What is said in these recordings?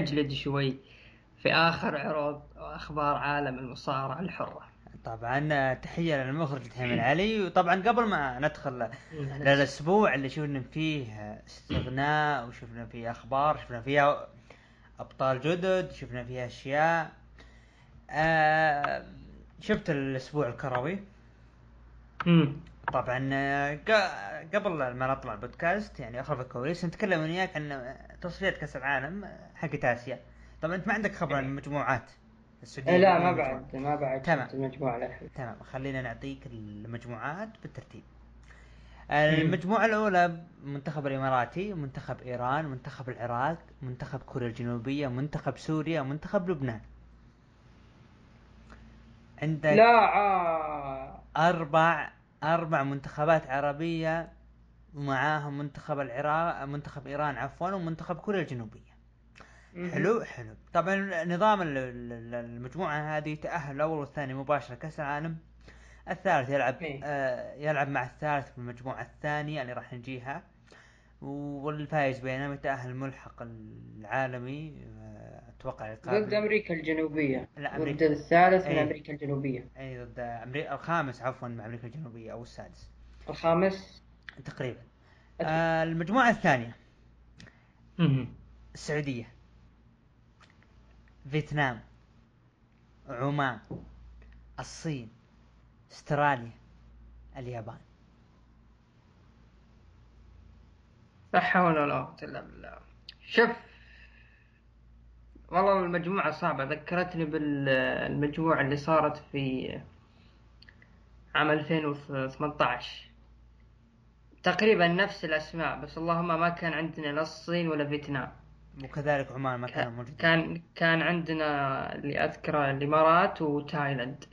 ونجلد شوي في آخر عروض وأخبار عالم المصارعة الحرة. طبعا تحية للمخرج الحين علي. وطبعا قبل ما ندخل للأسبوع اللي شفنا فيه استغناء وشفنا فيه أخبار شفنا فيها أبطال جدد شفنا فيها أشياء. آه شفت الأسبوع الكروي؟ طبعا آه، قبل ما نطلع البودكاست يعني أخر الكواليس نتكلم وياك عن تصفيات كأس العالم حقت اسيا طبعا أنت ما عندك خبر عن المجموعات السعودية لا ما بعد ما بعد تمام. المجموعة الحين. تمام. خلينا نعطيك المجموعات بالترتيب. المجموعة الأولى منتخب الإماراتي، منتخب إيران، منتخب العراق، منتخب كوريا الجنوبية، منتخب سوريا، منتخب لبنان. عندك لا آه. أربع أربع منتخبات عربية ومعاهم منتخب العراق منتخب إيران عفوا ومنتخب كوريا الجنوبية. حلو حلو. طبعا نظام المجموعة هذه تأهل الأول والثاني مباشرة كأس العالم. الثالث يلعب آه يلعب مع الثالث في المجموعة الثانية اللي راح نجيها. والفايز بينما يتأهل الملحق العالمي آه، أتوقع ضد أمريكا الجنوبية. لا أمريكا. ضد الثالث من أمريكا الجنوبية. اي ضد أمريكا الخامس عفوا مع أمريكا الجنوبية أو السادس. الخامس؟ تقريبا. آه المجموعة الثانية. السعودية. فيتنام. عمان. الصين. استراليا. اليابان. لا حول ولا قوة إلا بالله. شوف والله المجموعة صعبة. ذكرتني بالمجموعة اللي صارت في عام 2018 تقريبا نفس الأسماء بس اللهم ما كان عندنا لا الصين ولا فيتنام. وكذلك عمان ما كان موجود. كان كان عندنا اللي أذكره الإمارات وتايلاند.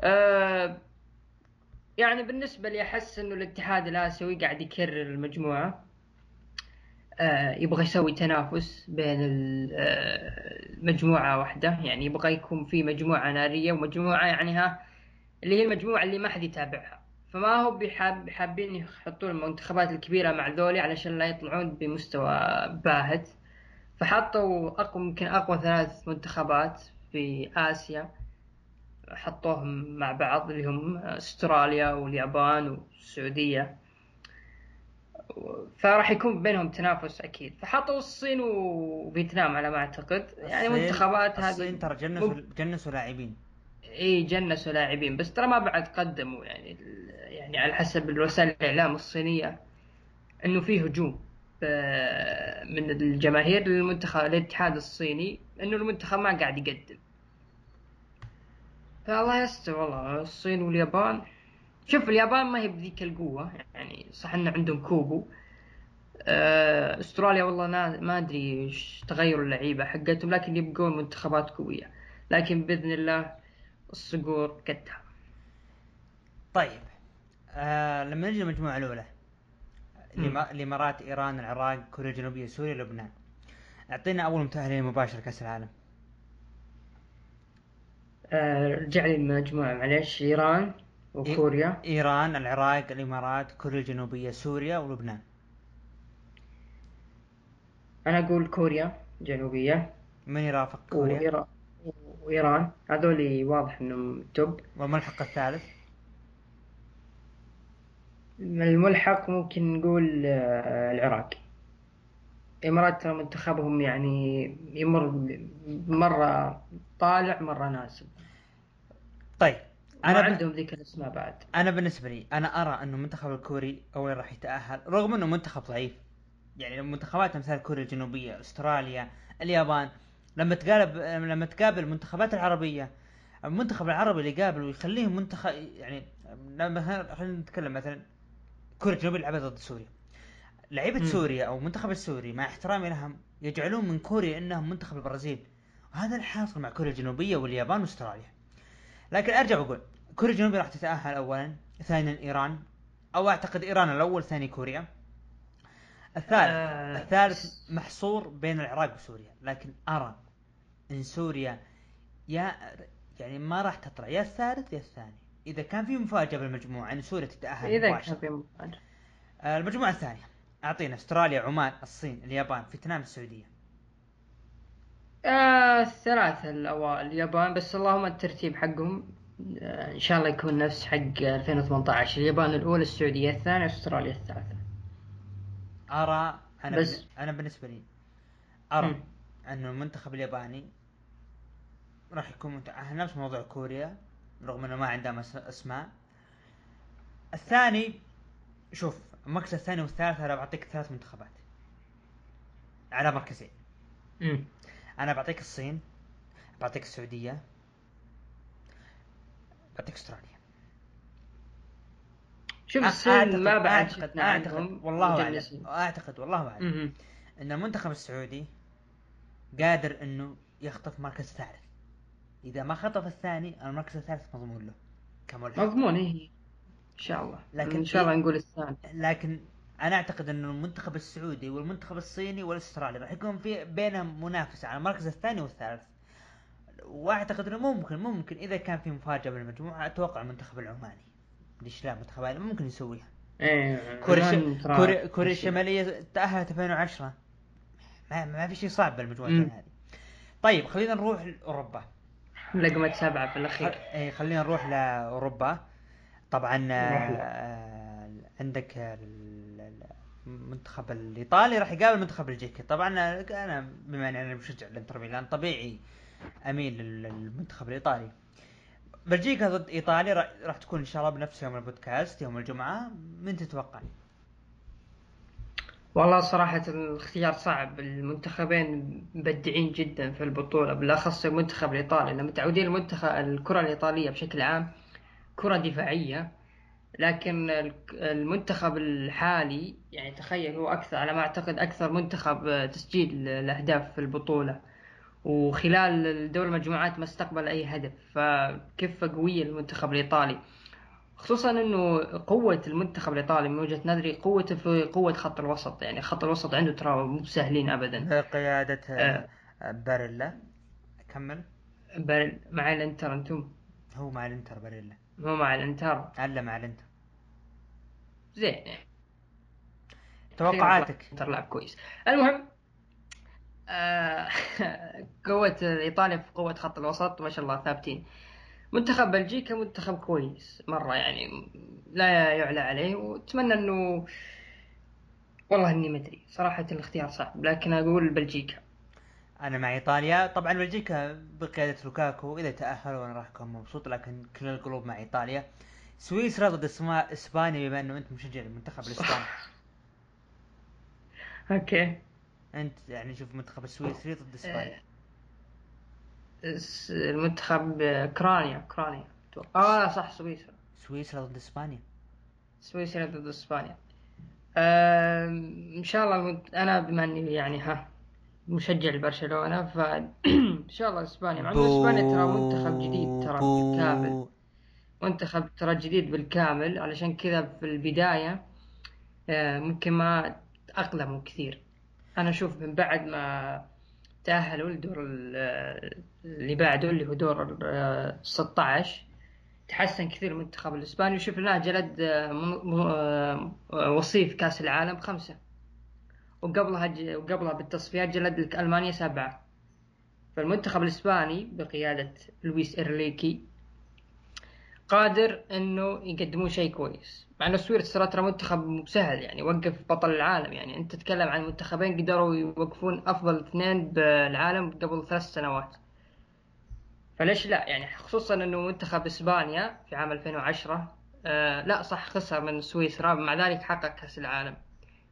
أه يعني بالنسبة لي أحس إنه الاتحاد الآسيوي قاعد يكرر المجموعة. أه يبغى يسوي تنافس بين آه، المجموعة واحدة. يعني يبغى يكون في مجموعة نارية ومجموعة يعني ها اللي هي المجموعة اللي ما حد يتابعها. فما هو بحاب حابين يحطون المنتخبات الكبيرة مع ذولي علشان لا يطلعون بمستوى باهت. فحطوا أقوى يمكن أقوى ثلاث منتخبات في آسيا. حطوهم مع بعض اللي هم استراليا واليابان والسعودية. فراح يكون بينهم تنافس أكيد. فحطوا الصين وفيتنام على ما أعتقد. يعني منتخبات هذه الصين ترى جنسوا جنسوا لاعبين. إي جنسوا لاعبين. بس ترى ما بعد قدموا. يعني يعني على حسب الوسائل الإعلام الصينية إنه في هجوم من الجماهير للمنتخب الاتحاد الصيني إنه المنتخب ما قاعد يقدم. فالله يستر والله الصين واليابان. شوف اليابان ما هي بذيك القوة يعني صح إن عندهم كوبو آه، أستراليا والله ما أدري إيش تغير اللعيبة حقتهم لكن يبقون منتخبات قوية. لكن بإذن الله الصقور قدها. طيب آه لما نجي المجموعة الأولى الإمارات إيران العراق كوريا الجنوبية سوريا لبنان. أعطينا أول متأهلين مباشر كأس العالم. رجع لي المجموعة. معلش إيران وكوريا. إيران العراق الإمارات كوريا الجنوبية سوريا ولبنان. أنا أقول كوريا جنوبية. من يرافق كوريا؟ وإيران وإيران. هذول واضح إنهم توب. والملحق الثالث؟ الملحق ممكن نقول آه، العراق. الإمارات ترى منتخبهم يعني يمر مرة طالع مرة نازل طيب أنا ما عندهم ذيك الأسماء بعد. أنا بالنسبة لي أنا أرى انه المنتخب الكوري اول راح يتأهل رغم أنه منتخب ضعيف. يعني منتخبات أمثال كوريا الجنوبية أستراليا اليابان لما تقابل لما تقابل المنتخبات العربية المنتخب العربي اللي يقابل ويخليهم منتخب يعني مثلا خلينا نتكلم مثلا كوريا الجنوبية لعبت ضد سوريا. لعيبة سوريا أو المنتخب السوري مع احترامي لهم يجعلون من كوريا إنهم منتخب البرازيل. وهذا الحاصل مع كوريا الجنوبية واليابان وأستراليا. لكن أرجع وأقول كوريا الجنوبيه راح تتأهل اولا ثانيا إيران أو أعتقد إيران الأول ثاني كوريا. الثالث آه. الثالث محصور بين العراق وسوريا. لكن أرى إن سوريا يا يعني ما راح تطلع يا الثالث يا الثاني. إذا كان في مفاجأة بالمجموعة إن سوريا تتأهل إذا كان في مفاجأة. المجموعة الثانية. أعطينا أستراليا عمان الصين اليابان فيتنام السعودية. آه الثلاثة الأوائل. اليابان بس اللهم الترتيب حقهم آه إن شاء الله يكون نفس حق 2018 اليابان الأولى السعودية الثانية أستراليا الثالثة. أرى أنا بس- أنا بالنسبة لي أرى مم. انه المنتخب الياباني راح يكون متأهل نفس موضوع كوريا رغم إنه ما عندهم أس- أسماء. الثاني شوف المركز الثاني والثالث أنا بعطيك ثلاث منتخبات على مركزين. أنا بعطيك الصين بعطيك السعودية بعطيك أستراليا. شوف الصين ما بعد اعتقد عنهم والله. أعلم. أعتقد والله أعلم. مم. إن المنتخب السعودي قادر إنه يخطف مركز ثالث إذا ما خطف الثاني المركز الثالث مضمون له كملحق. مضمون إيه. إن شاء الله. لكن إن شاء الله نقول الثاني. لكن أنا أعتقد انه المنتخب السعودي والمنتخب الصيني والأسترالي راح يكون في بينهم منافسة على المركز الثاني والثالث وأعتقد إنه ممكن ممكن إذا كان في مفاجأة بالمجموعة أتوقع المنتخب العماني ليش لا المنتخب ممكن يسويها إيه كوريا كوريا, شيء. الشماليه تأهلت 2010 ما, ما في شيء صعب بالمجموعتين مم. هذه طيب خلينا نروح لاوروبا لقمة سبعة في. الأخير إيه، خلينا نروح لأوروبا طبعا. آه، عندك المنتخب الإيطالي راح يقابل المنتخب الجيكي. طبعا أنا بما اني أنا مشجع الإنتر ميلان طبيعي أميل للمنتخب الإيطالي. بلجيكا ضد إيطاليا راح تكون إن شاء الله بنفس يوم البودكاست يوم الجمعة. من تتوقع؟ والله صراحة الاختيار صعب. المنتخبين مبدعين جدا في البطولة بالأخص المنتخب الإيطالي. لأن متعودين المنتخب الكرة الإيطالية بشكل عام كرة دفاعية لكن ال- المنتخب الحالي يعني تخيل هو أكثر على ما أعتقد أكثر منتخب تسجيل الأهداف في البطولة. وخلال دور المجموعات ما استقبل أي هدف فكفة قوية المنتخب الإيطالي؟ خصوصا إنه قوة المنتخب الإيطالي من وجهة نظري قوته في قوة خط الوسط يعني خط الوسط عنده ترى مو سهلين ابدا. بقيادة آه. باريلا. كمل. بل- مع الإنتر أنتم؟ هو مع الإنتر باريلا. مو مع الإنتر. الا مع الإنتر. زين. يعني توقعاتك الانتر لاعب كويس. المهم آه قوة إيطاليا في قوة خط الوسط ما شاء الله ثابتين. منتخب بلجيكا منتخب كويس مرة يعني لا يعلى عليه وأتمنى انه والله إني مدري صراحة الاختيار صعب لكن أقول بلجيكا. أنا مع إيطاليا. طبعا بلجيكا بقيادة لوكاكو إذا تأهلوا أنا راح أكون مبسوط لكن كل القلوب مع إيطاليا. سويسرا ضد اسما- إسبانيا بما إنه أنت مشجع للمنتخب الإسباني. أوكي. أنت يعني شوف المنتخب السويسري ضد إسبانيا. المنتخب أوكرانيا أوكرانيا. آه صح سويسرا سويسرا ضد إسبانيا. سويسرا ضد إسبانيا. آم، إن شاء الله. أنا بما إني يعني ها مشجع لبرشلونة ف إن شاء الله إسبانيا. مع إنه إسبانيا ترى منتخب جديد ترى بالكامل منتخب ترى جديد بالكامل علشان كذا في البداية آه، ممكن ما تأقلموا كثير. أنا أشوف من بعد ما تأهلوا لدور ال- اللي بعده اللي هو دور ال 16 تحسن كثير المنتخب الإسباني. وشفناه جلد آه، آه، وصيف كأس العالم خمسة. وقبلها وقبلها بالتصفيات جلد ألمانيا سبعة. فالمنتخب الإسباني بقيادة لويس إرليكي قادر إنه يقدمون شيء كويس. مع إنه سويسرا ترى منتخب سهل يعني وقف بطل العالم يعني. أنت تتكلم عن منتخبين قدروا يوقفون أفضل اثنين بالعالم قبل ثلاث سنوات. فليش لا؟ يعني خصوصا إنه منتخب إسبانيا في عام 2010 آه لا صح خسر من سويسرا مع ذلك حقق كأس العالم.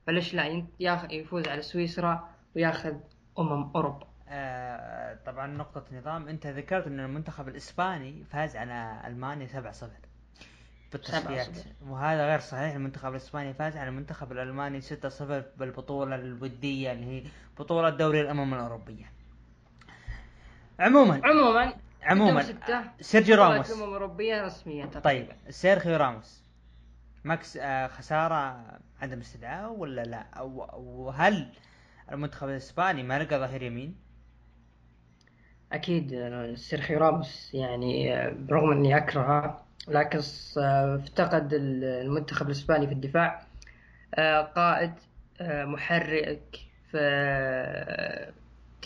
فليش لا؟ يفوز على سويسرا وياخذ أمم أوروبا. آه طبعا نقطة نظام. أنت ذكرت إن المنتخب الإسباني فاز على ألمانيا 7-0 بالتصفيات 7-0. وهذا غير صحيح. المنتخب الإسباني فاز على المنتخب الألماني 6-0 بالبطولة الودية اللي هي بطولة دوري الأمم الأوروبية. عموما عموما عموما سيرجيو راموس. الأمم الأوروبية رسميا طيب سيرخيو راموس. ماكس آه خسارة عدم استدعاء ولا لا؟ وهل المنتخب الإسباني ما لقى ظهير يمين؟ أكيد آه، سيرخيو راموس يعني آه، برغم إني أكرهه لكن آه، افتقد ال- المنتخب الإسباني في الدفاع. آه، قائد آه، محرك في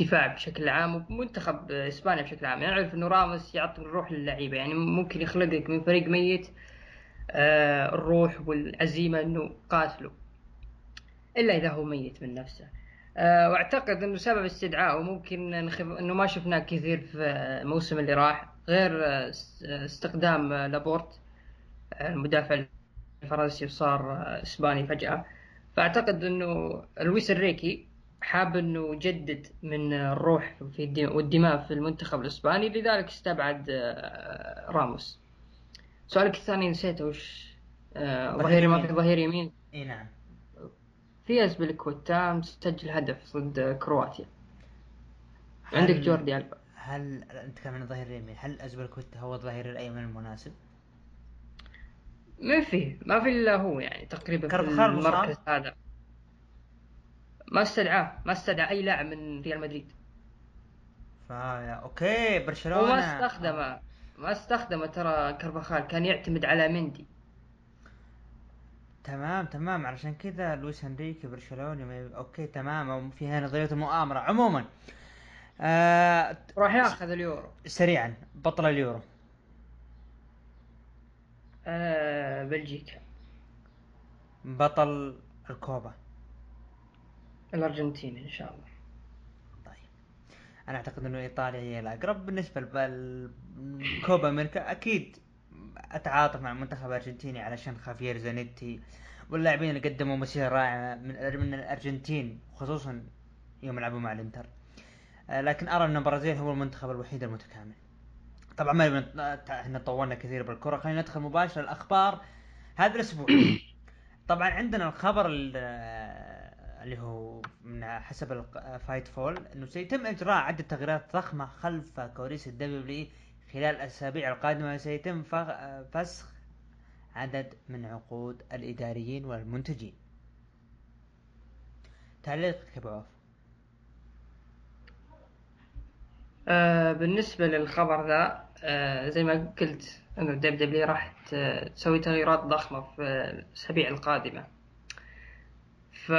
الدفاع بشكل عام ومنتخب إسبانيا بشكل عام. يعني نعرف إنه راموس يعطي الروح للعيبة يعني ممكن يخلق لك من فريق ميت آه، الروح والعزيمه إنه قاتلوا إلا إذا هو ميت من نفسه. آه، واعتقد إنه سبب استدعائه ممكن إنه ما شفناه كثير في الموسم اللي راح غير استخدام لابورت المدافع الفرنسي وصار إسباني فجأة. فأعتقد إنه لويس الريكي حاب إنه يجدد من الروح في والدماء في المنتخب الإسباني لذلك استبعد آه، راموس. سؤالك الثاني نسيته وش آه، ظهير ما في ظهير يمين؟ إي نعم. في ازبلكوتا مسجل هدف ضد كرواتيا. عندك جوردي ألبا. هل أنت كمان ظهير اليمين هل ازبلكوتا هو الظهير الأيمن المناسب؟ ما في ما في إلا هو يعني تقريبا في المركز هذا. ما استدعاه ما استدعى أي لاعب من ريال مدريد. فا okay برشلونة. وما استخدمه ما استخدمه ترى كرفخال كان يعتمد على مندي. تمام تمام. علشان كذا لويس انريكي برشلوني okay تمام. في هنا نظرية المؤامرة. عموما آه... راح ياخذ اليورو. سريعا بطل اليورو. آه بلجيكا. بطل الكوبا. الارجنتين إن شاء الله. طيب. أنا أعتقد إنه إيطاليا هي الأقرب. بالنسبة للكوبا أمريكا أكيد أتعاطف مع المنتخب الارجنتيني علشان خافير زانيتي واللاعبين اللي قدموا مسيرة رائعة من من الأرجنتين خصوصا يوم لعبوا مع الإنتر. آه، لكن أرى أن البرازيل هو المنتخب الوحيد المتكامل. طبعا ما إحنا طولنا كثير بالكرة. خلينا ندخل مباشرة الأخبار هذا الأسبوع. طبعا عندنا الخبر اللي هو من حسب ال Fightful إنه سيتم إجراء عدة تغييرات ضخمة خلف كواليس ال WWE خلال الأسابيع القادمة سيتم فسخ عدد من عقود الإداريين والمنتجين. تعليقك ابو عوف آه بالنسبة للخبر ذا آه زي ما قلت أنه ال WWE راح تسوي تغييرات ضخمة في الأسابيع القادمة. ف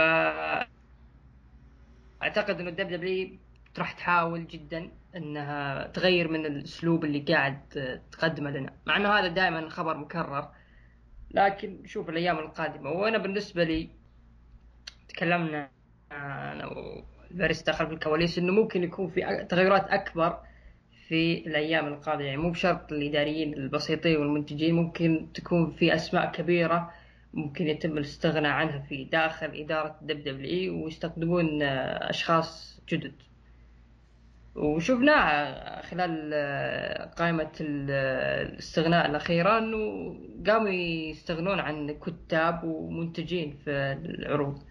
أعتقد أنه الدب دبليو راح تحاول جدا إنها تغير من الأسلوب اللي قاعد تقدمه لنا مع إنه هذا دائما خبر مكرر. لكن شوف الأيام القادمة وأنا بالنسبة لي تكلمنا أنا والباريستا خلف الكواليس إنه ممكن يكون في تغيرات أكبر في الأيام القادمة. يعني مو بشرط الإداريين البسيطين والمنتجين ممكن تكون في أسماء كبيرة ممكن يتم الاستغناء عنها في داخل إدارة دب دبليو ويستقطبون أشخاص جدد. وشفناها خلال قائمة الاستغناء الأخيرة أنه قاموا يستغنون عن كتاب ومنتجين في العروض.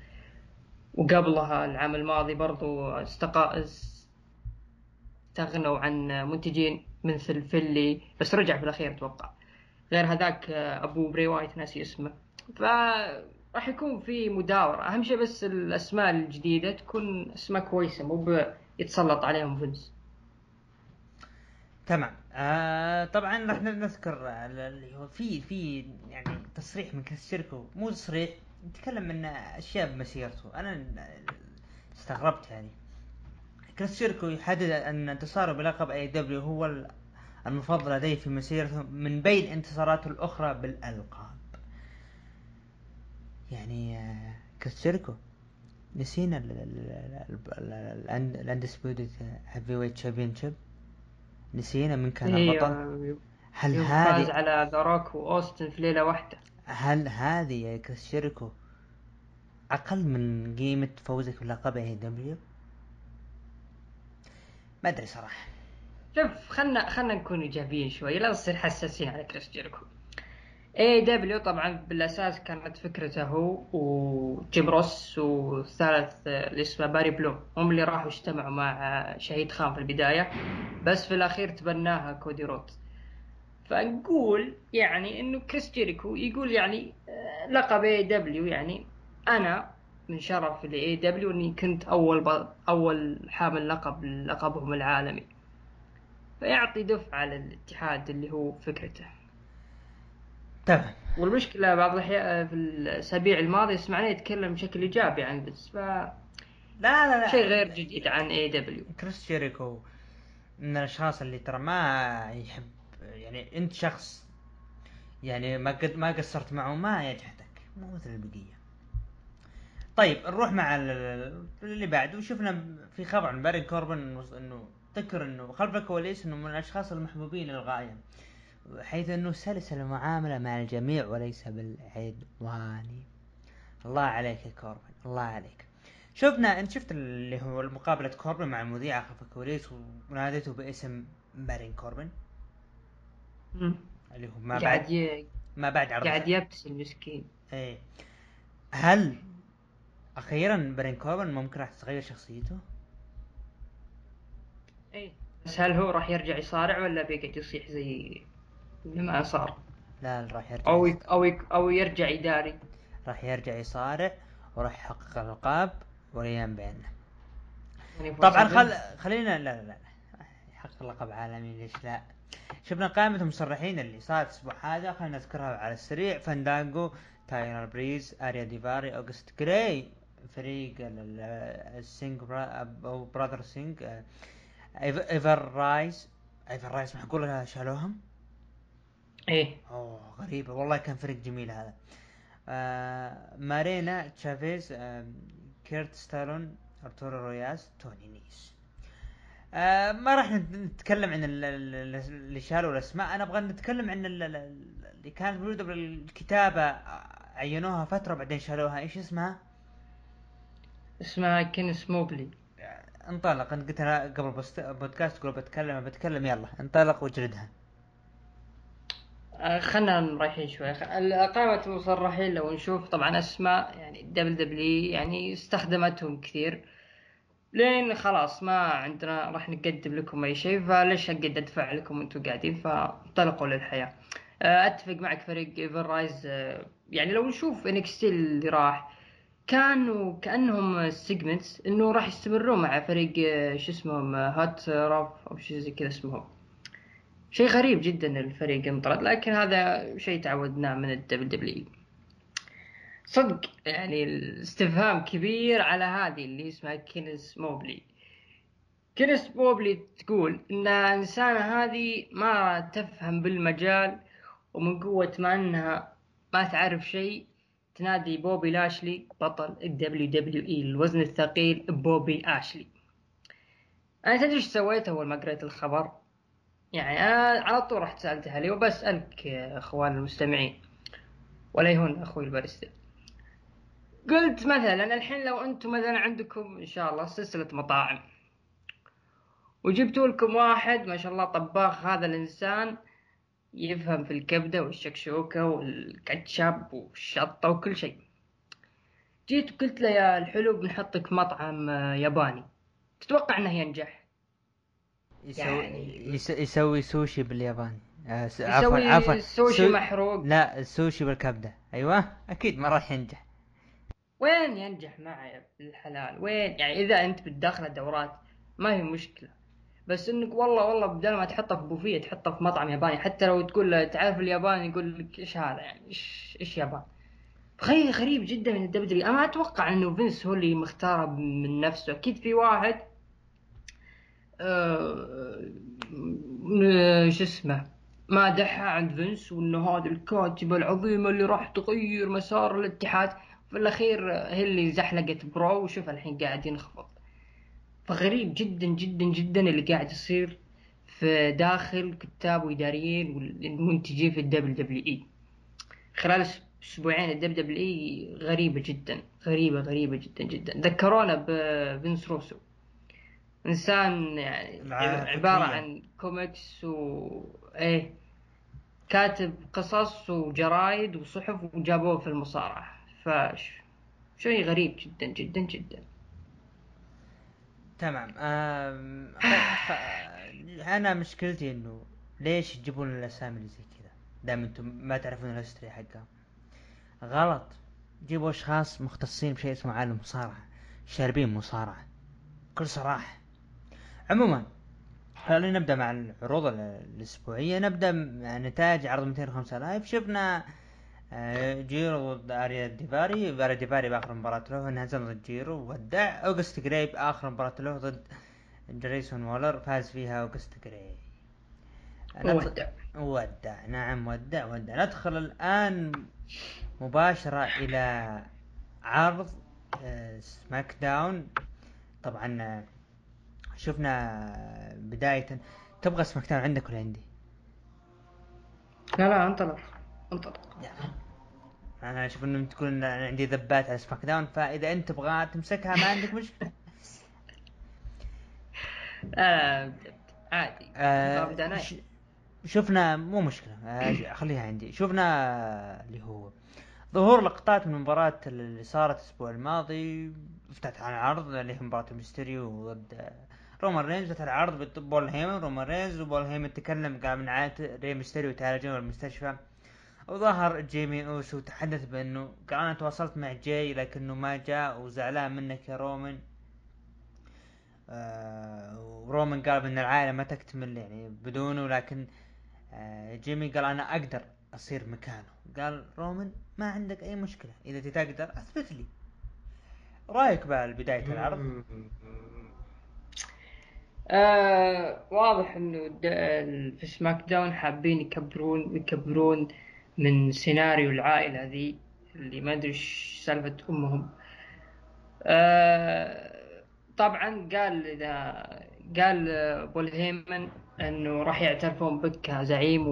وقبلها العام الماضي برضو استقا... استغنوا عن منتجين مثل فيليبس رجع في الأخير أتوقع غير هذاك أبو بري وايت ناسي اسمه. فراح يكون في مداورة. أهم شيء بس الأسماء الجديدة تكون أسماء كويسة مو يتسلط عليهم فينس تمام. آه طبعا راح نذكر اللي هو في في يعني تصريح من كريس جيريكو. مو تصريح يتكلم من أشياء بمسيرته. أنا استغربت يعني. كريس جيريكو يحدد أن انتصاره بلقب AEW هو المفضل لديه في مسيرته من بين انتصاراته الأخرى بالألقاب. يعني آه، كريس جيريكو نسينا ال undisputed heavyweight championship نسينا من كان إيه البطل. هل هذه فاز على ذا واوستن في ليلة واحدة. هل هذه يا كريس جيريكو أقل من قيمة فوزك بلقب AEW؟ ما أدري صراحة. شوف خلنا خلنا نكون إيجابيين شوي. لا نصير حساسين على كريس جيريكو AEW طبعا بالأساس كانت فكرته هو وجيم روس والثالث اللي اسمه باري بلوم هم اللي راحوا اجتمعوا مع شهيد خان في البداية بس في الأخير تبناها كودي رودز فنقول يعني إنه كريس جيريكو يقول يعني آه، لقب AEW يعني أنا من شرف ال AEW إني كنت أول أول حامل لقب لقبهم العالمي. فيعطي دفعة للاتحاد اللي هو فكرته. تمام والمشكلة بعض الأحيان في الأسابيع الماضية سمعناه يتكلم بشكل إيجابي عن بس ف لا لا لا. شيء غير جديد عن AEW كريس جيريكو من الأشخاص اللي ترى ما يحب يعني أنت شخص يعني ما قد ما قصرت معه ما يجحدك مو مثل البقية. طيب نروح مع ال- اللي بعده وشفنا في خبر عن باري كوربن إنه تذكر إنه خلف الكواليس إنه من الأشخاص المحبوبين للغاية. حيث أنه سلس المعاملة مع الجميع وليس بالعدوان. الله عليك يا كوربن الله عليك. شفنا أنت شفت اللي هو مقابلة كوربن مع المذيعة خلف الكواليس وناديته باسم بارين كوربن؟ اللي هو ما بعد ي... ما بعد عرض قاعد يبتسم مسكين إيه. هل أخيرا بارين كوربن ممكن راح تتغير شخصيته؟ إيه. بس هل هو راح يرجع يصارع ولا بيقعد يصيح زي ما صار. لا راح يرجع أو ي... أو ي... أو يرجع يداري راح يرجع يصارع وراح يحقق الالقاب والايام بيننا. يعني طبعا خل خلينا لا لا لا يحقق لقب عالمي ليش لا؟ شفنا قائمة المسرحين اللي صارت الأسبوع هذا خلينا نذكرها على السريع. فاندانجو تايلر بريز آريا ديفاري أوغست جراي فريق ال- ال- السينج Bro أو Brother سينج آه، Ever-Rise Ever-Rise معقولة شالوهم؟ إيه. أوه غريبة والله كان فريق جميل هذا. آه مارينا شافير آه كيرت ستالون أرتورو روياس توني نيس. آه ما راح نت- نتكلم عن ال- ال- ال- اللي شالوا الأسماء. أنا أبغى نتكلم عن ال- ال- اللي كانت موجودة بالكتابة عينوها فترة بعدين شالوها. إيش اسمها؟ اسمها كينس موبلي انطلق. أنا قلت قبل بودكاست تقول بتكلم بتكلم. يلا انطلق وجلدها آه، خلنا رايحين شوي. قائمة المسرحين لو نشوف طبعا أسماء يعني WWE يعني استخدمتهم كثير. لين خلاص ما عندنا راح نقدم لكم أي شيء فليش اقعد أدفع لكم وأنتم قاعدين؟ فانطلقوا للحياة. آه، أتفق معك فريق رايز آه، يعني لو نشوف NXT اللي راح كانوا كأنهم segments إنه راح يستمرون مع فريق آه، شو اسمهم Hit Row أو شيء زي كذا اسمهم. شيء غريب جدا الفريق انطرد لكن هذا شيء تعودناه من ال WWE صدق يعني الاستفهام كبير على هذه اللي اسمها كينس موبلي. كينس موبلي تقول إن الإنسانة هذه ما تفهم بالمجال ومن قوة ما إنها ما تعرف شيء تنادي بوبي لاشلي بطل ال WWE الوزن الثقيل بوبي أشلي. أنا تدري إيش سويت أول ما قريت الخبر؟ يعني أنا على طول رحت سالتها لي وبسألك يا أخوان المستمعين. ولا يهون أخوي الباريستا. قلت مثلا الحين لو أنتم مثلا عندكم إن شاء الله سلسلة مطاعم. وجبتوا لكم واحد ما شاء الله طباخ هذا الإنسان يفهم في الكبدة والشكشوكة والكاتشب والشطة وكل شيء. جيت وقلت له يا الحلو بنحطك مطعم ياباني. تتوقع إنه ينجح؟ يعني- يس- يسوي سوشي باليابان. آه س- يسوي عفوا عفوا. سوشي سو- محروق. لا السوشي بالكبدة. أيوه أكيد ما راح ينجح. وين ينجح معي بالحلال وين؟ يعني إذا أنت بتدخله دورات ما هي مشكلة. بس إنك والله والله بدل ما تحطه في بوفيه تحطه في مطعم ياباني. حتى لو تقول له تعرف اليابان؟ يقول لك إيش هذا؟ يعني إيش إيش يابان؟ غريب غريب جدا من ال WWE أنا ما أتوقع إنه فينس هو اللي مختاره من نفسه. أكيد في واحد شو اسمه مادحها عند فينس وإنه هذه الكاتبة العظيمة اللي راح تغير مسار الاتحاد. في الأخير هي اللي زحلقت ب Raw وشوف الحين قاعد ينخفض. فغريب جدا جدا جدا اللي قاعد يصير في داخل كتاب وإداريين والمنتجين في ال WWE خلال أس- أسبوعين ال WWE غريبة جدا غريبة غريبة جدا جدا. ذكرونا بفينس روسو. إنسان يعني عبارة. عن كوميكس و إيه كاتب قصص وجرايد وصحف وجابوه في المصارعة. فش شيء غريب جدا جدا جدا. تمام. خ... خ... أنا مشكلتي إنه ليش يجيبون الأسامي اللي زي كذا؟ دام أنتم ما تعرفون ال history حقها. غلط. جيبوا أشخاص مختصين بشيء اسمه عالم مصارعة. شاربين مصارعة. بكل صراحة. عموما خلينا نبدأ مع العروض ال- الأسبوعية. نبدأ مع نتائج عرض 205 Live شفنا آه، جيرو ضد آريا ديفاري. آريا ديفاري بآخر مباراة له انهزم ضد جيرو. ودع أوغست جراي بآخر مباراة له ضد جريسون وولر. فاز فيها أوغست جراي ودع ودع نعم ودع ودع ندخل الآن مباشرة إلى عرض آه، SmackDown. طبعا آه، شفنا بداية. تبغى SmackDown عندك ولا عندي؟ لا لا انطلق. انطلق. أنا أشوف انه تكون عندي ذبات على SmackDown فإذا أنت تبغى تمسكها ما عندك مشكلة. آه عادي. آه شفنا مو مشكلة. آه خليها عندي. شفنا اللي هو ظهور لقطات من المباراة اللي صارت الأسبوع الماضي فتحت عن عرض اللي هي مباراة الميستيريو ضد رومان رينز فتح العرض بول هيمن. رومان رينز وبول هيمن تكلم قال من ودى ري ميستيريو المستشفى وظهر جيمي أوسو تحدث بأنه قال أنا تواصلت مع جاي لكنه ما جاء وزعلان منك يا رومان. آه ورومان قال بأن العائلة ما تكتمل يعني بدونه لكن آه جيمي قال أنا أقدر أصير مكانه. قال رومان ما عندك أي مشكلة إذا تقدر أثبت لي. رأيك بقى بدايه العرض؟ آه واضح إنه في SmackDown حابين يكبرون يكبرون من سيناريو العائلة ذي اللي ما أدري إيش سالفة أمهم. آه طبعا قال اذا قال بول هيمن إنه راح يعترفون بك كزعيم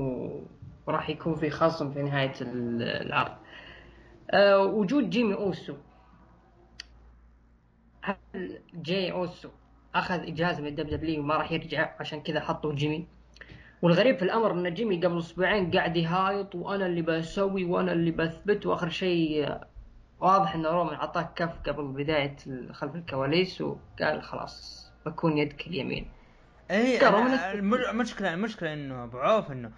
وراح يكون في خصم في نهاية ال- العرض. آه وجود جيمي أوسو. هل جاي أوسو أخذ إجازة من ال WWE وما راح يرجع عشان كذا حطوا جيمي والغريب في الأمر إن جيمي قبل أسبوعين قاعد يهايط وأنا اللي بسوي وأنا اللي بثبت وآخر شيء واضح إن رومان اعطاك كف قبل بداية خلف الكواليس وقال خلاص بكون يدك اليمين اي المشكلة المشكلة إنه أبو عوف إنه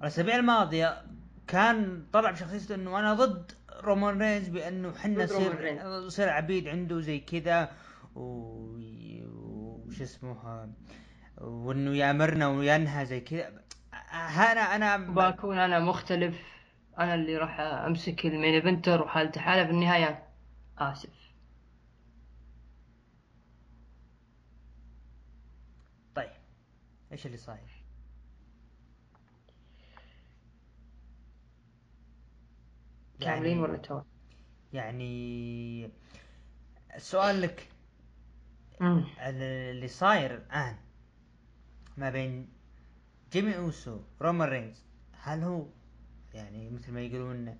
الأسابيع الماضية كان طلع بشخصيته إنه أنا ضد رومان رينز بأنه حنا نصير. نصير عبيد عنده زي كذا و- وش اسمه وإنه يامرنا وينهى زي كذا أنا أنا بكون أنا مختلف أنا اللي راح أمسك المين ايفنتر وحالته حالة في النهاية آسف طيب إيش اللي صاير؟ كاملين ولا تو؟ يعني السؤال لك. اللي صاير الآن ما بين جيمي أوسو رومان رينز هل هو يعني مثل ما يقولون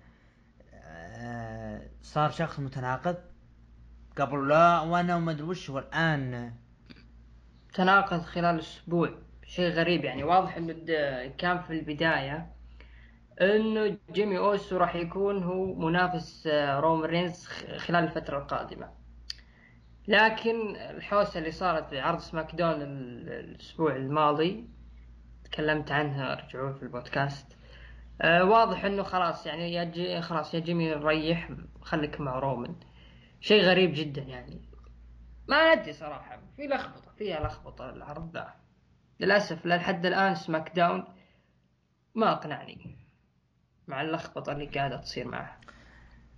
آه، صار شخص متناقض؟ قبل لا وأنا وما أدري وش والان تناقض خلال أسبوع شيء غريب يعني. واضح إنه كان في البداية إنه جيمي أوسو راح يكون هو منافس آه، رومان رينز خلال الفترة القادمة. لكن الحوسة اللي صارت في عرض SmackDown ال- الأسبوع الماضي تكلمت عنها رجعوا في البودكاست. آه واضح إنه خلاص يعني يا جي خلاص يا جيمي ريح خليك مع رومان شيء غريب جدا يعني. ما ادري صراحة في لخبطة فيها لخبطة العرض ذا. للأسف لحد الآن SmackDown ما أقنعني مع اللخبطة اللي قاعدة تصير معه.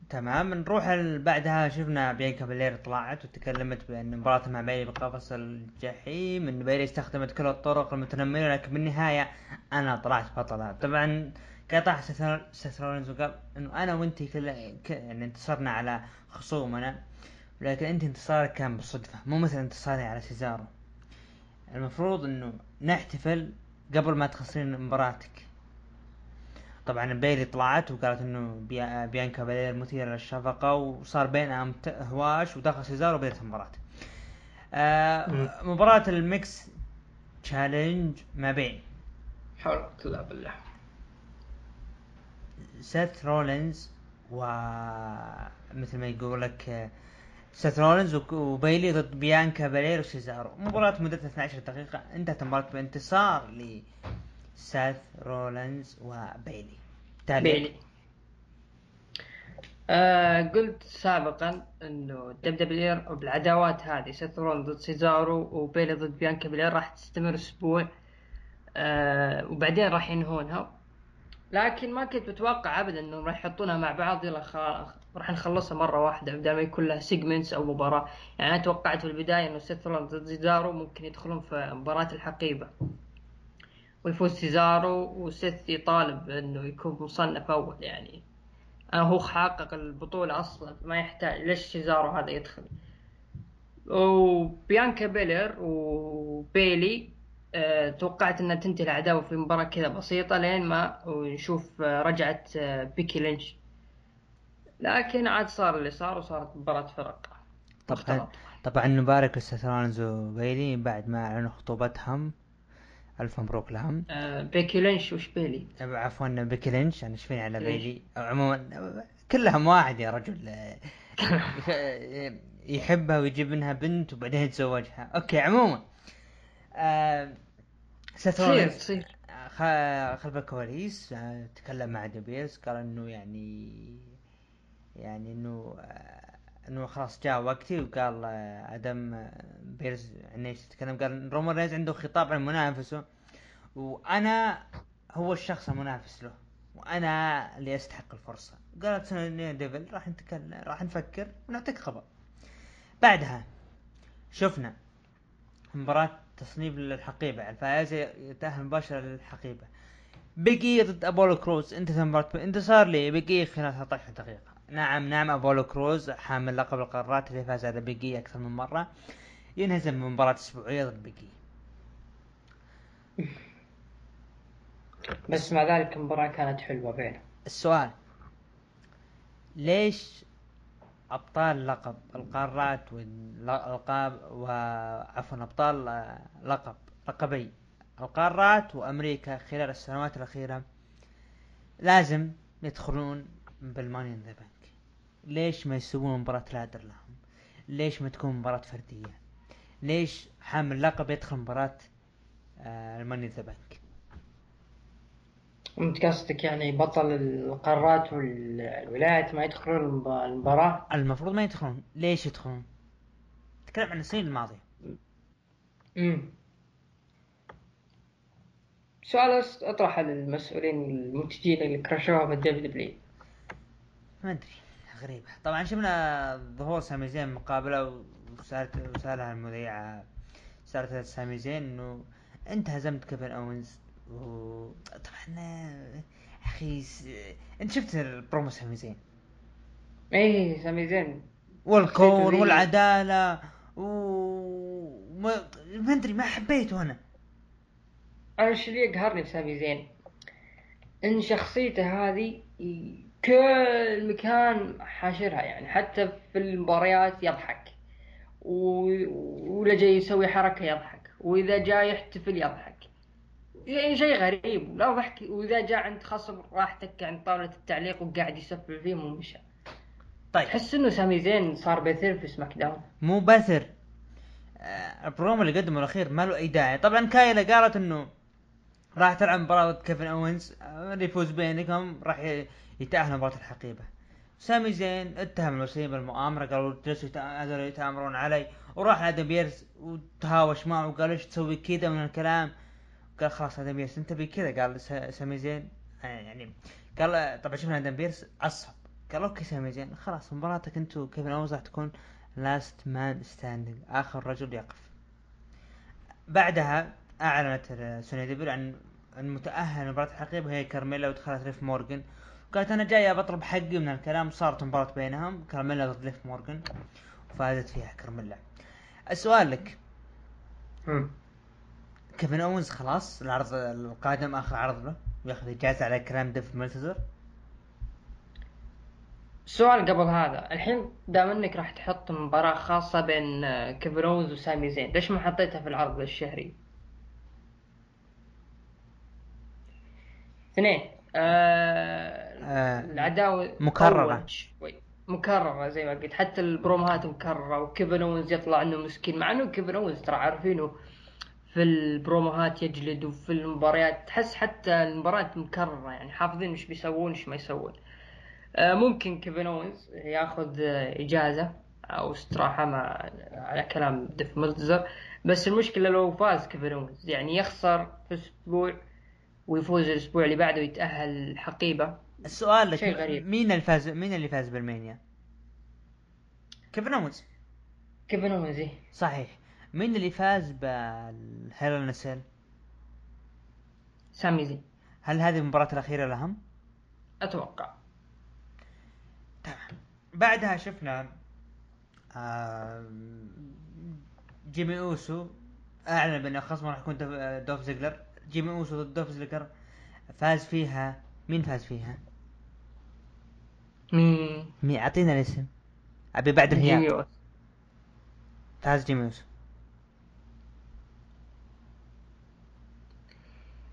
تمام نروح بعدها شفنا بيانكا بلير طلعت وتكلمت بأن مباراتها مع بايلي بقفص الجحيم إن بايلي استخدمت كل الطرق المتنمرة لكن بالنهاية أنا طلعت بطلة طبعا قطع سيث- وقال إنه أنا وانت كل. يعني انتصرنا على خصومنا لكن انت انتصارك كان بالصدفة مو مثل انتصاري على سيزارو المفروض إنه نحتفل قبل ما تخسرين مباراتك طبعا بيلي طلعت وقالت إنه بيا- بيانكا بلير مثيرة للشفقة وصار بينهم هواش ودخل سيزارو وبدأت المباراة. آه مباراة ال mix challenge ما بين حول الا بالله. سيث رولينز و مثل ما يقول لك سيث رولينز وبيلي ضد بيانكا بلير وسيزارو. مباراة مدتها 12 دقيقة انتهت المباراة بانتصار لسيث رولينز وبيلي. تعليق. بيلي. آه قلت سابقا إنه WWE بالعداوات هذه سيث رولينز ضد سيزارو وبيلي ضد بيانكا بلير راح تستمر أسبوع. آه وبعدين راح ينهونها. لكن ما كنت متوقع ابدا إنهم راح يحطونها مع بعض يلا خلاص راح نخلصها مرة واحدة بدل ما يكون لها segments أو مباراة. يعني أنا توقعت في البداية إنه سيث رولينز ضد سيزارو ممكن يدخلون في مباراة الحقيبة. ويفوز سيزارو وسيث يطالب إنه يكون مصنف أول يعني. آه هو حقق البطولة أصلا ما يحتاج ليش سيزارو هذا يدخل؟ وبيانكا بلير وبيلي أه توقعت إنها تنتهي العداوة في مباراة كذا بسيطة لين ما ونشوف آه، رجعت آه، بيكي لينش. لكن عاد صار اللي صار وصارت مباراة فرق. طبعا طبعا نبارك رولينز وبيلي بعد ما أعلنوا خطوبتهم ألف مبروك لهم. آه بيكي لينش وش بيلي؟ عفوا بيكي لينش أنا إيش فيني على بيلي؟ عموما كلهم واحد يا رجل. يحبها ويجيب منها بنت وبعدين يتزوجها. okay عموما. آه تصير تصير. خلف الكواليس آه، تكلم مع آدم بيرز قال إنه يعني يعني إنه آه، انه خلاص جاء وقتي وقال آه، آدم بيرز إيش تتكلم. قال رومان رينز عنده خطاب عن منافسه وأنا هو الشخص المنافس له وأنا اللي أستحق الفرصة. قالت سونيا ديفل راح نتكلم راح نفكر ونعطيك خبر. بعدها شفنا مباراة تصنيف للحقيبة الفائز يتأهل مباشرة للحقيبة. بيج إي ضد أبولو كروز انتهت مباراة انتصار لبيج إي خلال 13 دقيقة. نعم نعم أبولو كروز حامل لقب القارات اللي فاز على بيج إي أكثر من مرة. ينهزم مباراة أسبوعية ضد بيج إي. بس مع ذلك المباراة كانت حلوة بينهم. السؤال ليش أبطال لقب القارات والالقاب وعفوا أبطال لقب لقبي القارات وأمريكا خلال السنوات الأخيرة لازم يدخلون بالماني إن ذا ليش ما يسوون مباراة لادر لهم ليش ما تكون مباراة فردية ليش حامل لقب يدخل مباراة آه، ال Money in the Bank انت قصدك يعني بطل القارات والولايات ما يدخلون المباراة؟ المفروض ما يدخلون، ليش يدخلون؟ تكلم عن السنين الماضية. امم سؤال أطرحه للمسؤولين المنتجين اللي كرشوها في ال WW. ما أدري غريبة، طبعا شفنا ظهور سامي زين مقابلة وسالت وسالها المذيعة سالت سامي زين إنه أنت هزمت كيفن أونز وطبعا أخي س... أنت شفت البرومو سامي زين؟ إيه سامي زين. والكون والعدالة و ما ما أدري ما حبيته أنا. أنا إيش اللي يقهرني بسامي زين؟ إن شخصيته هذه كل مكان حاشرها يعني حتى في المباريات يضحك. و... ولا جاي يسوي حركة يضحك وإذا جاي يحتفل يضحك. يعني شيء غريب لا ضحك. وإذا جاء عند خصم راح تك عند طاولة التعليق وقاعد يسفل فيهم ومشى. طيب. تحس إنه سامي زين صار بثر في SmackDown. مو بثر. آه، البرومو اللي قدمه الأخير ما له أي داعي. طبعا كايلا قالت إنه راح تلعب مباراة كيفن اوينز اللي يفوز بينكم راح يتأهل مباراة الحقيبة. سامي زين اتهم المسؤولين بالمؤامرة قالوا جلسوا يتآمرون علي. وراح لآدم بيرس وتهاوش معه وقال إيش تسوي كذا من الكلام؟ قال خلاص آدم بيرس انت كذا؟ قال سامي زين. يعني قال طبعا شفنا آدم بيرس عصب. قال أوكي سامي زين خلاص مباراتك انت وكيفن اونز راح تكون؟ last man standing آخر رجل يقف. بعدها أعلنت سونيا ديفيل عن المتأهل لمباراة الحقيبة وهي كارميلا ودخلت ليف مورجن قالت أنا جاية بطلب حقي من الكلام صارت مباراة بينهم كارميلا ضد ليف مورجن وفازت فيها كارميلا السؤال لك. كيفن اونز خلاص العرض القادم آخر عرض له وياخذ اجازه على كلام ديف ملتزر سؤال قبل هذا. الحين دام إنك راح تحط مباراة خاصة بين كيفن اونز وسامي زين ليش ما حطيتها في العرض الشهري؟ اثنين آه آه العداوة مكررة. مكررة زي ما قلت. حتى ال promos مكررة وكيفن اونز يطلع إنه مسكين مع إنه كيفن اونز ترى عارفينه. في ال promoهات يجلد وفي المباريات تحس حتى المباريات مكررة يعني حافظين إيش بيسوون إيش ما يسوون. آه، ممكن كيفن اونز ياخذ إجازة أو استراحة مع على كلام ديف ملتزر بس المشكلة لو فاز كيفن اونز يعني يخسر في أسبوع ويفوز الأسبوع اللي بعده ويتأهل حقيبة. السؤال لك شيء غريب. مين اللي فاز مين اللي فاز بألمانيا؟ كيفن اوينز كيفن اونز إيه. صحيح مين اللي فاز بال Hell in a Cell؟ سامي زين هل هذه المباراة الأخيرة الأهم؟ أتوقع تمام بعدها شفنا آه، جيمي أوسو أعلن بأن خصمه راح يكون دولف- دولف زيجلر جيمي أوسو ضد دولف زيجلر فاز فيها مين فاز فيها؟ مين مين أعطينا الاسم. أبي بعد أوسو. فاز جيمي اوسو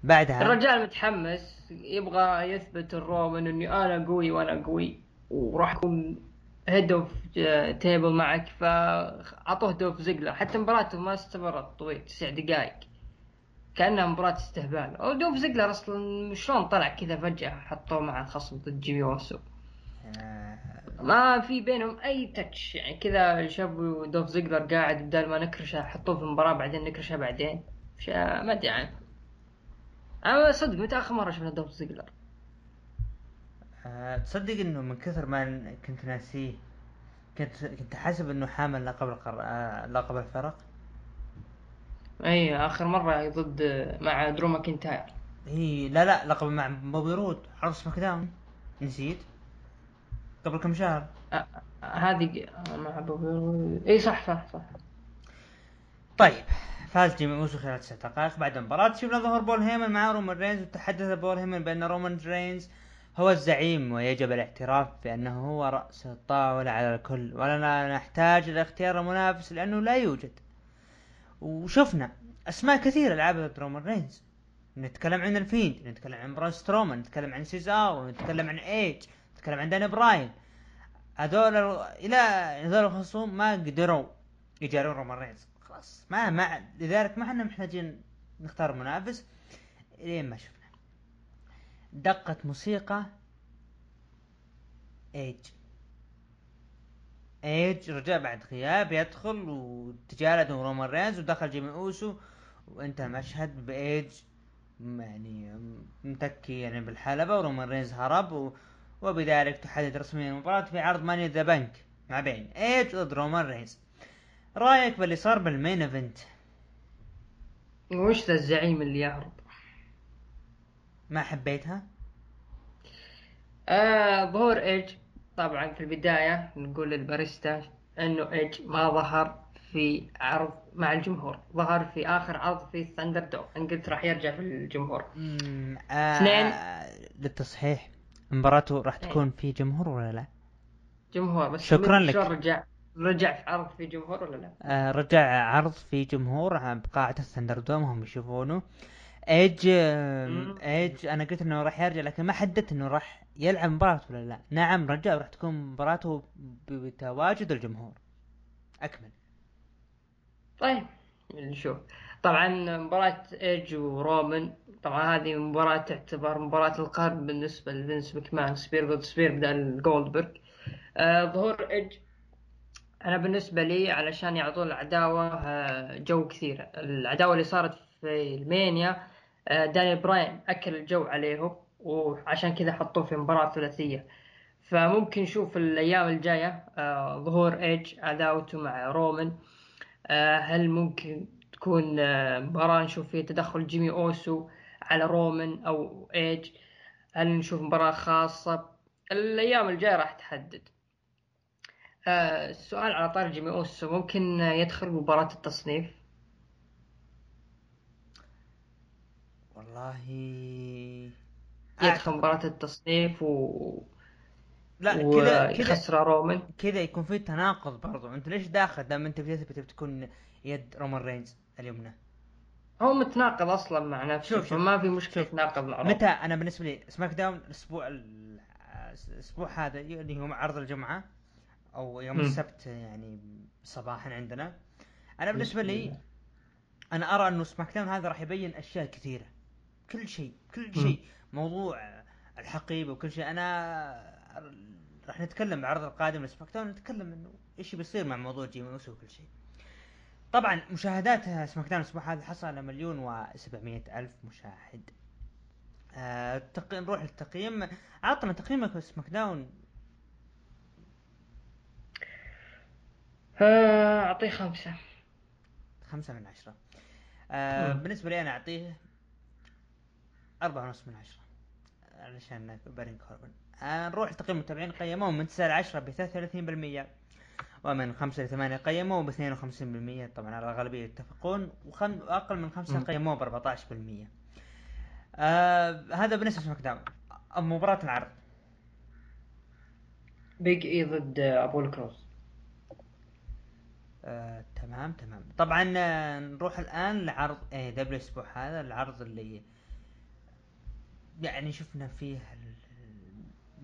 بعدها. الرجال متحمس يبغى يثبت الرومان إني أنا قوي وأنا قوي وراح اكون head of table معك فأعطوه دولف زيجلر. حتى مباراته ما استمرت طويل تسع دقائق. كأنها مباراة استهبال. أو دولف زيجلر أصلا شلون طلع كذا فجأة حطوه مع الخصم ضد جيمي اوسو ما في بينهم أي touch يعني كذا شافوا دولف زيجلر قاعد بدال ما نكرشه حطوه في المباراة بعدين نكرشه بعدين. ما أدري عنه. أنا صدق متى اخر مرة شفنا دولف زيجلر. آه، تصدق إنه من كثر ما كنت ناسيه كنت كنت حاسب إنه حامل لقب القر... آه، لقب الفرق. إي آخر مرة ضد مع درو ماكنتاير إي لا لا لقب مع بوبي رود عرض SmackDown نسيت. قبل كم شهر؟ هذه مع بوبي إي صح صح صح. طيب فاز جيمي اوسو خلال تسع دقائق. بعد المباراة شفنا ظهور بول هيمن مع رومان رينز وتحدث بول هيمن بأن رومان رينز هو الزعيم ويجب الاعتراف بأنه هو رأس الطاولة على الكل. ولنا نحتاج إلى اختيار المنافس لأنه لا يوجد. وشفنا أسماء كثيرة لعبت رومان رينز. نتكلم عن الفيند نتكلم عن برون سترومان نتكلم عن سيزارو نتكلم عن إيج. نتكلم عن داني براين هذول ال- إلى هذول الخصوم ما قدروا يجارون رومان رينز. خلاص. ما ما لذلك ما إحنا محتاجين نختار منافس إلين ما شفنا. دقت موسيقى ايج ايج رجع بعد غياب يدخل وتجالد رومان رينز ودخل جيمي أوسو وانتهى المشهد بإيج. يعني متكي يعني بالحلبة ورومان رينز هرب. وبذلك تحدد رسميا المباراة في عرض Money in the Bank مع بين ايج ضد رومان رينز رأيك باللي صار بال main event وش ذا الزعيم اللي يهرب ما حبيتها؟ آه ظهور ايج طبعا في البداية نقول للباريستا إنه ايج ما ظهر في عرض مع الجمهور. ظهر في آخر عرض في ThunderDome ان قلت راح يرجع في الجمهور. آه اثنين. للتصحيح. مباراته راح إيه. تكون في جمهور ولا لا؟ جمهور بس شكراً لك. رجع رجع في عرض في جمهور ولا لا؟ آه رجع عرض في جمهور آه، بقاعة ال ThunderDome هم يشوفونه إيج. إيج أنا قلت إنه راح يرجع لكن ما حددت إنه راح يلعب مباراة ولا لا نعم رجع راح تكون مباراته بتواجد الجمهور أكمل طيب نشوف طبعا مباراة ايج ورومان طبعا هذه مباراة تعتبر مباراة القرن بالنسبة لفينس مكمان spear ضد spear بدل جولدبرغ آه ظهور ايج أنا بالنسبة لي علشان يعطون العداوة آه جو كثير. العداوة اللي صارت في ألمانيا آه داني براين أكل الجو عليهم وعشان كذا حطوه في مباراة ثلاثية. فممكن نشوف الأيام الجاية آه ظهور ايج عداوته مع رومان. آه، هل ممكن تكون آه، مباراة نشوف فيها تدخل جيمي أوسو على رومان أو إيج. هل نشوف مباراة خاصة؟ الأيام الجاية راح تحدد. آه، السؤال على طار جيمي أوسو. ممكن آه، يدخل مباراة التصنيف؟ والله يدخل مباراة التصنيف و... لا كذا كذا رومان كذا يكون في تناقض برضو. أنت ليش داخل؟ دام أنت بتثبت بتكون يد رومان رينز. اليمنى هو متناقض أصلا مع نفسه شوف- شوف. فما في مشكلة شوف. يتناقض مع متى أنا بالنسبة لي SmackDown الأسبوع ال- الأسبوع هذا اللي هو عرض الجمعة أو يوم مم. السبت يعني صباحا عندنا أنا بالنسبة لي أنا أرى إنه SmackDown هذا راح يبين أشياء كثيرة كل شيء كل. شيء موضوع الحقيبة وكل شيء أنا راح نتكلم بالعرض القادم ل SmackDown نتكلم إنه إيش بيصير مع موضوع جيمي اوسو وكل شيء طبعا مشاهدات SmackDown الأسبوع هذا حصل على مليون و700 ألف مشاهد. آه تق... نروح للتقييم. عطنا تقييمك في SmackDown. آه، أعطيه خمسة. خمسة من عشرة. آه. بالنسبة لي أنا أعطيه أربعة ونص من عشرة علشان بارين كوربن آه نروح لتقييم المتابعين. قيموه من تسعة لعشرة بثلاثة وثلاثين بالمية. ومن خمسة لثمانية قيموه باثنين وخمسين بالمية. طبعا على الغالبية يتفقون. وخم... وأقل من خمسة. قيموه عشر بالمية. آه هذا بالنسبة ل SmackDown مباراة العرض. بيج اي ضد آه، ابولو كروز آه، تمام تمام. طبعا آه، نروح الآن لعرض AEW الأسبوع هذا العرض اللي يعني شفنا فيه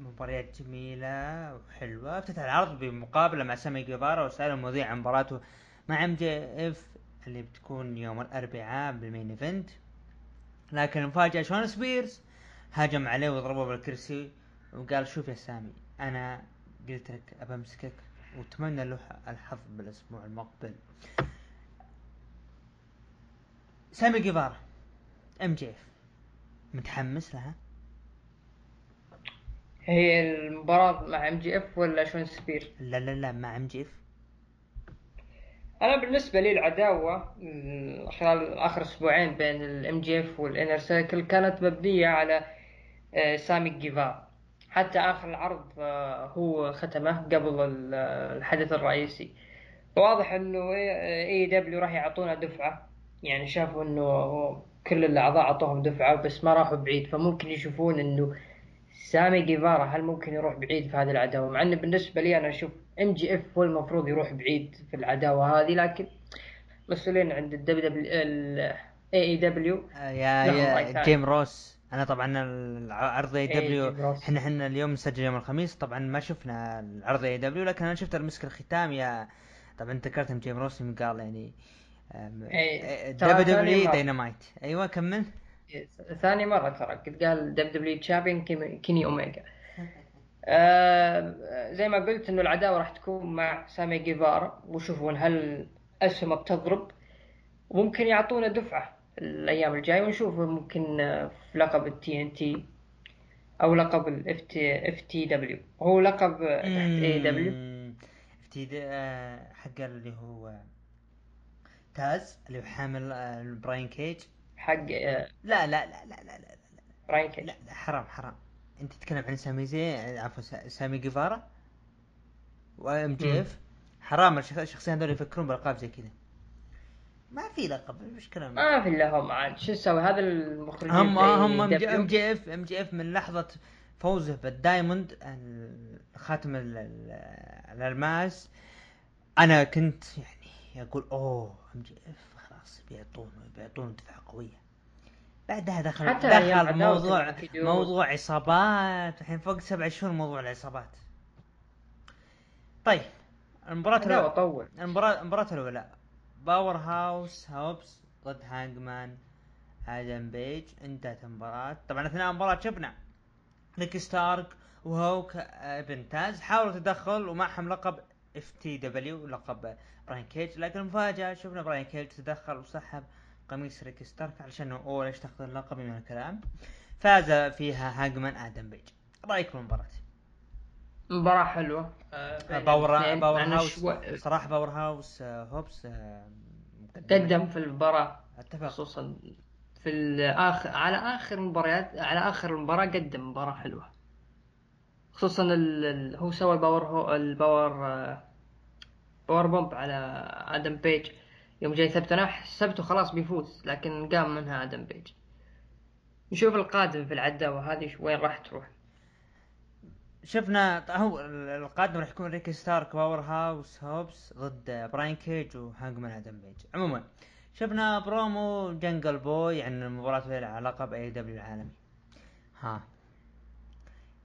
مباريات جميلة وحلوة أفتتح العرض بمقابلة مع سامي جيفارا وسأل المذيع عن مباراته مع MJF اللي بتكون يوم الأربعاء بال Main Event. لكن المفاجأة شون سبيرز هاجم عليه وضربه بالكرسي وقال شوف يا سامي أنا قلت لك ابى امسكك وأتمنى له الحظ بالأسبوع المقبل. سامي جيفارا MJF متحمس لها؟ هي المباراة مع MJF ولا شون سبير؟ لا لا لا مع MJF. أنا بالنسبة لي العداوة خلال آخر أسبوعين بين ال MJF وال Inner Circle كانت مبنية على آه، سامي جيفارا حتى آخر العرض آه، هو ختمه قبل آه، الحدث الرئيسي. واضح إنه AEW راح يعطونا دفعة. يعني شافوا إنه كل الأعضاء أعطوهم دفعة بس ما راحوا بعيد. فممكن يشوفون إنه سامي جيفارا هل ممكن يروح بعيد في هذه العداوة؟ مع انه بالنسبة لي أنا أشوف ام جي إف هو المفروض يروح بعيد في العداوة هذه لكن مسؤولين عند الدبليو دبليو إي إي دبليو. آه، يا يا. جيم روس. أنا طبعا العرض إي إيه، دبليو جيم روس. إحنا إحنا اليوم نسجل يوم الخميس. طبعا ما شفنا العرض إي دبليو لكن أنا شفت المسك الختام. يا طبعا ذكرت إن جيم روس قال يعني إيه، ترى دبليو دبليو. داينامايت أيوه كمل. ثاني مرة ترى قد قال دبليو دبليو تشامبيون كيني أوميجا. آه زي ما قلت إنه العداوة راح تكون مع سامي جيفارا وشوفون هل اسهمه بتضرب؟ وممكن يعطونا دفعة الأيام الجاية ونشوف ممكن آه، في لقب التي إن تي أو لقب الاف تي إف تي دبليو. هو لقب آه، تحت إي دبليو. افتي آه، حق اللي هو تاز اللي هو حامل آه، براين كيج. حق آه، لا لا لا لا لا لا براين كيج لا, لا حرام حرام. أنت تتكلم عن سامي زي عفوا سا- سامي جيفارا وام. جي إف؟ حرام الشخ- الشخصين هذول يفكرون بألقاب زي كذا. ما في لقب إيش كلام ما في إلا هم عاد. شو نسوي؟ هذا المخرجين هم هم إم. جي F MJF من لحظة فوزه بال Diamond ال- خاتم ال- ال- الألماس. أنا كنت يعني أقول أوه MJF. خلاص بيعطونه بيعطونه دفعة قوية. بعدها دخل حتى دخل موضوع. موضوع عصابات. الحين فوق سبع شهور موضوع العصابات. طيب المباراة الأولى طول المباراة المباراة الأولى. باور هاوس هوبس ضد هانجمان آدم بيج. انتهت المباراة. طبعا أثناء المباراة شفنا ريك ستارك وهوك ابن تاز حاولوا تدخل ومعهم لقب FTW لقب براين كيج لكن المفاجأة شفنا براين كيج تدخل وسحب قميص ريك ستارك علشان هو ليش تاخذ اللقب من الكلام. فاز فيها هانجمان آدم بيج. رأيك بالمباراة؟ مباراة حلوة. آه، باور. باور هاوس صراحة باور هاوس آه، هوبس آه، قدم في المباراة. أتفق. خصوصا في الآخر على آخر مباريات على آخر المباراة قدم مباراة حلوة. خصوصا ال... هو سوى ال power هو ال power آه، power bomb على آدم بيج. يوم جاي ثبت أنا حسبته خلاص بيفوز لكن قام منها آدم بيج. نشوف القادم في العداوة هذه وين راح تروح؟ شفنا هو ال- القادم راح يكون ريكي ستاركس باور هاوس هوبس ضد براين كيج وهانجمان آدم بيج. عموما شفنا برومو جنجل بوي عن المباراة اللي لها علاقة ب AEW العالمي. ها.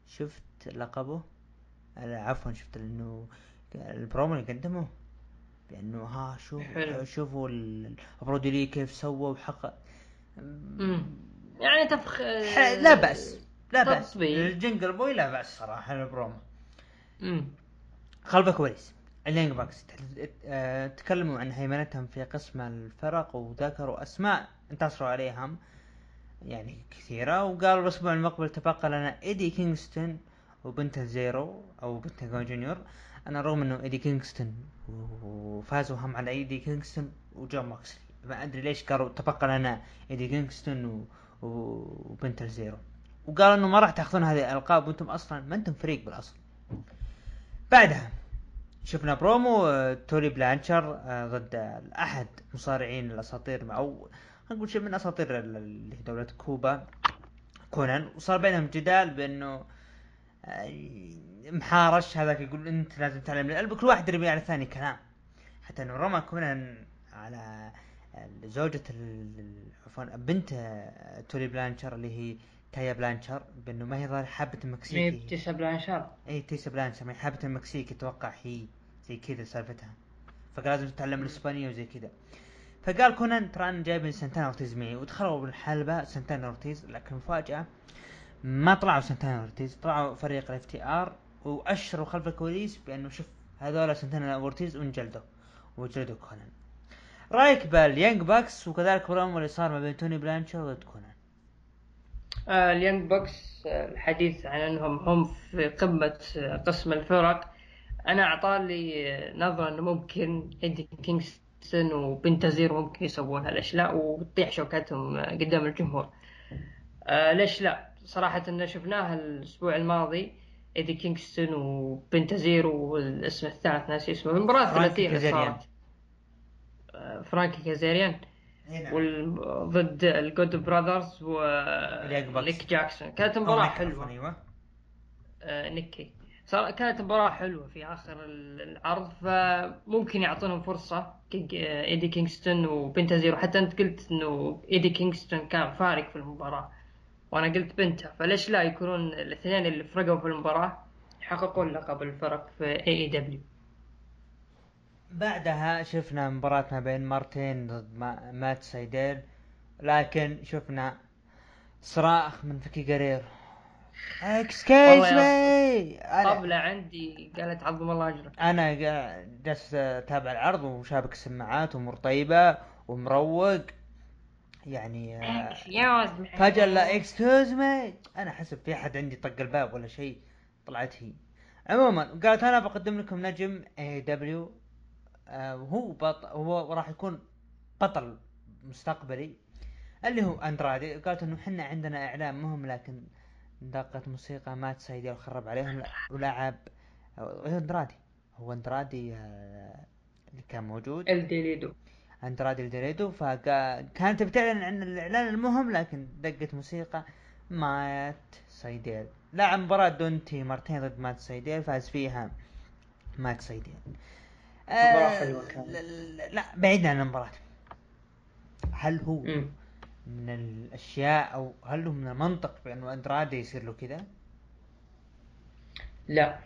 شفت لقبه عفوا شفت انه البرومو اللي قدمه بأنه ها شوف حلو. شوفوا ال- برودي كيف سوى وحقق. يعني تفخ لا بأس لا بأس. الجنجل بوي لا بأس صراحة البرومو. خلف الكواليس ال Young Bucks تكلموا عن هيمنتهم في قسم الفرق وذكروا أسماء انتصروا عليهم يعني كثيرة وقالوا الأسبوع المقبل تبقى لنا إيدي كينغستون وبنتا زيرو أو بنتا جونيور. أنا رغم إنه إيدي كينغستون وفازوا هم على إيدي كينغستون وجون موكسلي. ما أدري ليش قالوا تبقى لنا إيدي كينغستون و... وبنت زيرو. وقالوا إنه ما راح تأخذون هذه الألقاب وأنتم أصلا ما أنتم فريق بالأصل. بعدها شفنا برومو آه، تولي بلانشر آه، ضد احد مصارعين الأساطير أو نقول شيء من أساطير اللي هي دولة كوبا كونان. وصار بينهم جدال بأنه محارش هذاك يقول أنت لازم تعلم القلب كل واحد يرمي على الثاني كلام. حتى إنه رمى كونان على زوجة عفوا بنت تولي بلانشر اللي هي تيسا بلانشر بأنه ما هي ظاهر حابة المكسيكي. إيه، تيسا بلانشر. اي تيسا بلانشر ما هي حابة المكسيكي أتوقع هي زي كذا سالفتها. فقال لازم تتعلم الإسبانية وزي كذا. فقال كونان ترى أنا جايب سانتانا أورتيز معي. ودخلوا بالحلبة سانتانا أورتيز لكن مفاجأة ما طلعوا سانتانا أورتيز طلعوا فريق ال FTR وأشروا خلف الكواليس بأنه شوف هذول سانتانا أورتيز وانجلدوا وجلدوا كونان. رأيك بال Young Bucks وكذلك برومو اللي صار ما بين تولي بلانشر وضد كونان؟ آه ال Young Bucks آه الحديث عن أنهم هم في قمة آه قسم الفرق. أنا اعطالي نظرة أنه ممكن إيدي كينغستون وبنتا زيرو ممكن يسوون هالاشياء وتطيح شوكتهم قدام الجمهور. آه ليش لا؟ صراحة إن شفناها الأسبوع الماضي إيدي كينغستون وبنتا زيرو والاسم الثالث ناسي اسمه المباراة الثلاثية صارت آه فرانكي كازيريان نعم. ضد ال Good Brothers ونيك جاكسون. كانت مباراة حلوة. أيوه. آه نيكي. صار كانت مباراة حلوة في آخر العرض فممكن يعطونهم فرصة. إيدي كينغستون وبنتا زيرو حتى أنت قلت إنه إيدي كينغستون كان فارق في المباراة. وأنا قلت بنتا فليش لا يكونون الاثنين اللي فرقوا في المباراة يحققون لقب الفرق في AEW بعدها شفنا مباراة ما بين مارتين ضد مات سايديل لكن شفنا صراخ من فيكي جريرو excuse me طبلة عندي قالت عظم الله أجرك. أنا جالس أتابع العرض وشابك السماعات وامور طيبة ومروق. يعني فجأة لا excuse me أنا حسب في أحد عندي طق الباب ولا شيء طلعت هي. عموما قالت أنا بقدم لكم نجم AEW وهو بطل هو راح يكون بطل مستقبلي اللي هو اندرادي قالت إنه إحنا عندنا اعلان مهم لكن دقت موسيقى مات سايديل وخرب عليهم ولعب اندرادي هو اندرادي آه، اللي كان موجود. الإيدولو اندرادي الإيدولو فكانت بتعلن عن الإعلان المهم لكن دقت موسيقى مات سايديل. لعب مباراة دانتي مارتين ضد مات سايديل فاز فيها مات سايديل. مباراة حلوة كانت. لا بعيدا عن المباراة. هل هو م. من الأشياء أو هل هو من المنطق بانه أندرادي يصير له كذا؟ لا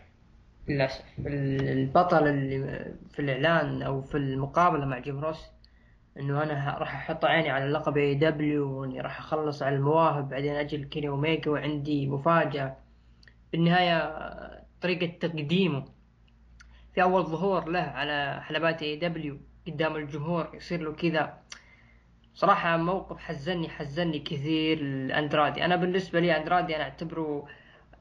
للأسف. البطل اللي في الإعلان أو في المقابلة مع جيم روس إنه أنا راح أحط عيني على لقب AEW وإني راح أخلص على المواهب بعدين أجي كيني أوميجا وعندي مفاجأة. بالنهاية طريقة تقديمه في أول ظهور له على حلبات AEW قدام الجمهور يصير له كذا. صراحة موقف حزني حزني كثير الاندرادي أنا بالنسبة لي اندرادي أنا أعتبره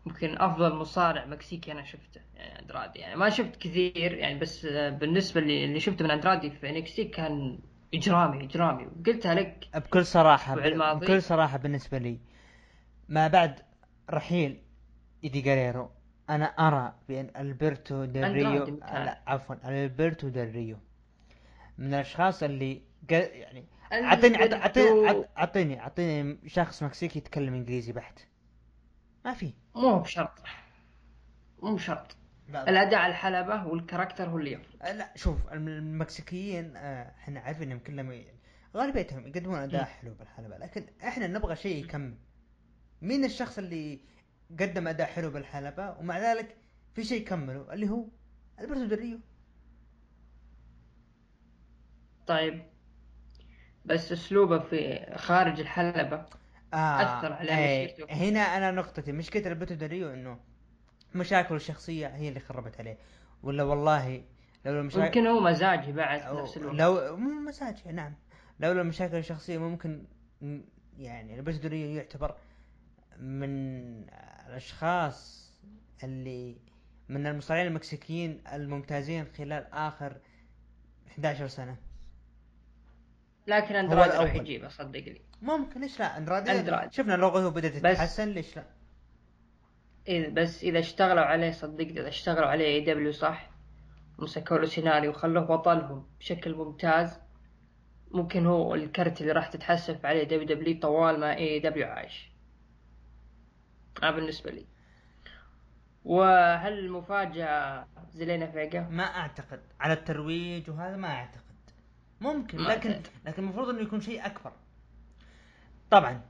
ممكن أفضل مصارع مكسيكي أنا شفته يعني اندرادي يعني ما شفت كثير يعني بس بالنسبة اللي, اللي شفته من اندرادي في NXT كان إجرامي إجرامي. قلتها لك بكل صراحة بكل صراحة بالنسبة لي ما بعد رحيل إيدي جريرو أنا أرى بأن ألبرتو ديل ريو عفوا ألبرتو ديل ريو. من الأشخاص اللي يعني أعطيني أعطيني أعطيني أعطيني شخص مكسيكي يتكلم إنجليزي بحت. ما في. مو بشرط. مو بشرط. الاداء على الحلبة والكاركتر هو اللي يفرق لا شوف المكسيكيين أه، إحنا عارفين إنهم كلهم غالبيتهم يقدمون اداء حلو بالحلبة لكن إحنا نبغى شيء يكمل. مين الشخص اللي قدم اداء حلو بالحلبة؟ ومع ذلك في شيء يكمله اللي هو ألبرتو دريو طيب بس أسلوبه في خارج الحلبة آه أثر على إيه هنا أنا نقطتي مشكلة ألبرتو دريو إنه مشاكله الشخصية هي اللي خربت عليه. ولا والله لو المشاكل ممكن هو مزاجي بعد نفس الوقت. لو مو مزاجي نعم. لولا المشاكل الشخصية ممكن يعني دريو يعتبر من الأشخاص اللي من المصارعين المكسيكيين الممتازين خلال آخر 11 سنة. لكن هو اندرادي راح. يجيبه صدقني ممكن ليش لا؟ اندرادي أندرادي. شفنا لوغوه بدأت تتحسن ليش لا؟ إذا بس إذا اشتغلوا عليه صدقني إذا اشتغلوا عليه AEW صح؟ مسكوا له سيناريو وخلوه بطلهم بشكل ممتاز. ممكن هو الكرت اللي راح تتحسف عليه دبليو دبليو طوال ما إي دبليو عايش. هذا بالنسبة لي. وهل المفاجأة زيلينا فيجا؟ ما أعتقد. على الترويج وهذا ما أعتقد. ممكن ما لكن أعتقد. لكن المفروض إنه يكون شيء أكبر. طبعا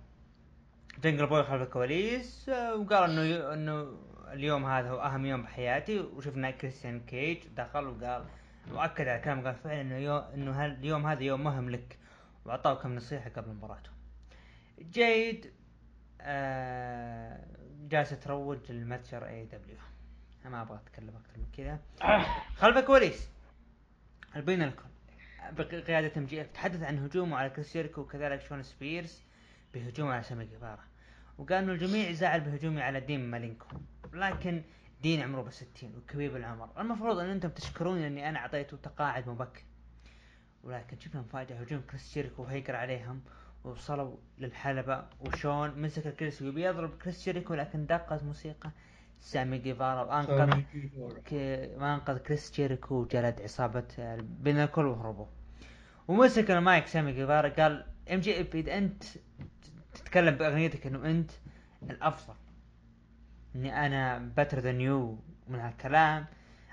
جنغل بوي خلف الكواليس آه، وقال إنه. إنه اليوم هذا هو أهم يوم بحياتي وشفنا كريستيان كيج دخل وقال وأكد على كلام قال فعلا إنه يو... إنه اليوم هذا يوم مهم لك واعطاه كم نصيحة قبل مباراته. جيد آه جالسه تروج للمتجر اي دبليو ما أبغى أتكلم أكثر من كذا. خلف الكواليس. ال Pinnacle بقيادة MJF تحدث عن هجومه على كريس وكذلك شون سبيرز بهجومه على سامي جيفارا وقال انه الجميع زعل بهجومي على دين مالينكو. لكن دين عمره بالستين وكبير بالعمر. المفروض أن أنتم تشكروني اني أنا أعطيته تقاعد مبكر. ولكن شفنا مفاجأة هجوم كريس جيريكو وهيكر عليهم ووصلوا للحلبة. وشون مسك الكرسي ويبي يضرب كريس جيريكو لكن دقت موسيقى سامي جيفارا. وأنقذ انقذ كريس جيريكو وجلد عصابة Pinnacle وهربوا. ومسك المايك سامي جيفارا قال MJF اذا أنت تتكلم بأغنيتك إنه أنت الأفضل. إني أنا better than you من هالكلام.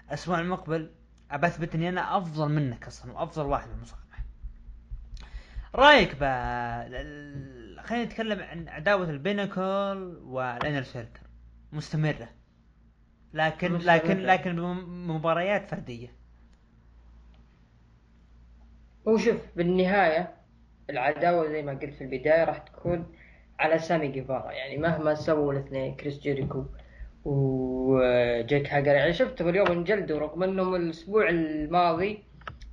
الأسبوع المقبل ابثبت إني أنا أفضل منك أصلا وأفضل واحد بالمصارعة رأيك ال- خلينا نتكلم عن عداوة ال Pinnacle وال Inner Circle. مستمرة. لكن مستمرة. لكن لكن بمباريات فردية. هو شوف بالنهاية العداوة زي ما قلت في البداية راح تكون على سامي جيفارا يعني مهما سووا الاثنين كريس جيريكو وجيك هاجر يعني شفتهم اليوم انجلدوا رغم إنهم الأسبوع الماضي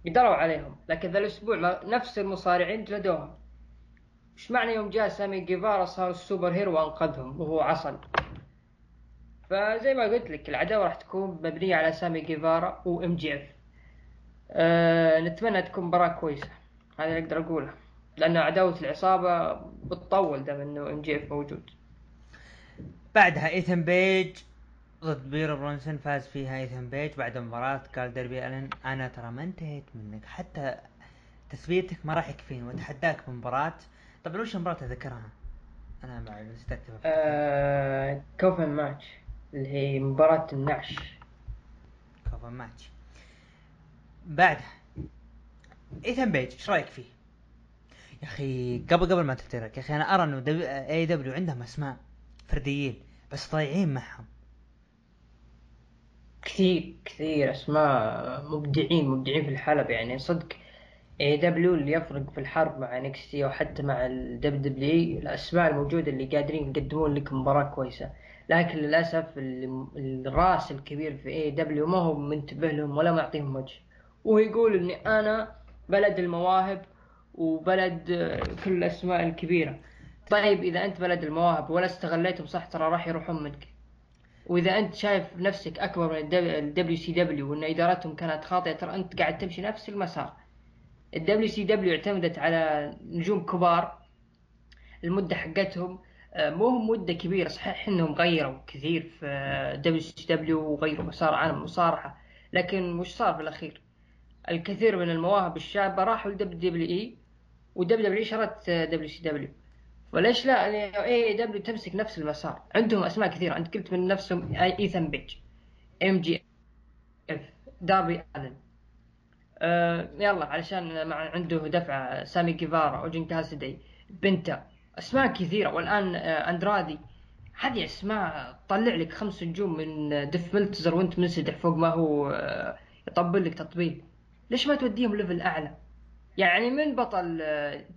قدروا عليهم لكن ذا الأسبوع نفس المصارعين جلدوهم. إيش معنى يوم جاء سامي جيفارا صار ال superhero وأنقذهم وهو عصل فزي ما قلت لك العداوة راح تكون مبنية على سامي جيفارا و MJF. أه نتمنى تكون مباراة كويسة هذا اللي أقدر أقوله. لأن عداوة العصابة بتطول دام إنه MJF موجود. بعدها إيثن بيج ضد بير برونسون فاز فيها إيثن بيج بعد مباراة قال داربي ألن. أنا ترى ما انتهيت منك. حتى تثبيتك ما راح يكفيني وأتحداك بمباراة. طبعا وش المباراة اذكرها؟ أنا ما نسيت اكتبها أه coffin match اللي هي مباراة النعش. coffin match. بعدها إيثن بيج إيش رأيك فيه؟ يا أخي قبل قبل ما تترك يا أخي أنا أرى إنه AEW عندهم أسماء فرديين بس ضايعين معهم. كثير كثير أسماء مبدعين مبدعين في الحلبة يعني صدق AEW اللي يفرق في الحرب مع NXT وحتى مع ال WWE الأسماء الموجودة اللي قادرين يقدمون لك مباراة كويسة. لكن للأسف ال- الراس الكبير في AEW ما هو منتبه لهم ولا معطيهم وجه. ويقول إني أنا بلد المواهب وبلد آه، كل الأسماء الكبيرة. طيب إذا أنت بلد المواهب ولا استغليتهم صح ترى راح يروحون منك. وإذا أنت شايف نفسك أكبر من ال WCW وإن إدارتهم كانت خاطئة ترى أنت قاعد تمشي نفس المسار. ال WCW اعتمدت على نجوم كبار. المدة حقتهم آه، مو هم مدة كبيرة صحيح إنهم غيروا كثير في WCW وغيروا مسار عالم المصارعه لكن وش صار في الأخير. الكثير من المواهب الشابة راحوا ل WWE. و WWE شرت WCW فليش لا؟ AEW تمسك نفس المسار. عندهم أسماء كثيرة. أنت قلت من نفسهم ايثن بيج MJ F داربي الن آه يلا علشان عنده دفعة سامي جيفارا أورنج كاسيدي بنتا أسماء كثيرة. والآن آه أندرادي. هذه أسماء تطلع لك خمس نجوم من ديف ملتزر وأنت منسدح فوق ما هو آه يطبل لك تطبيل. ليش ما توديهم level أعلى؟ يعني من بطل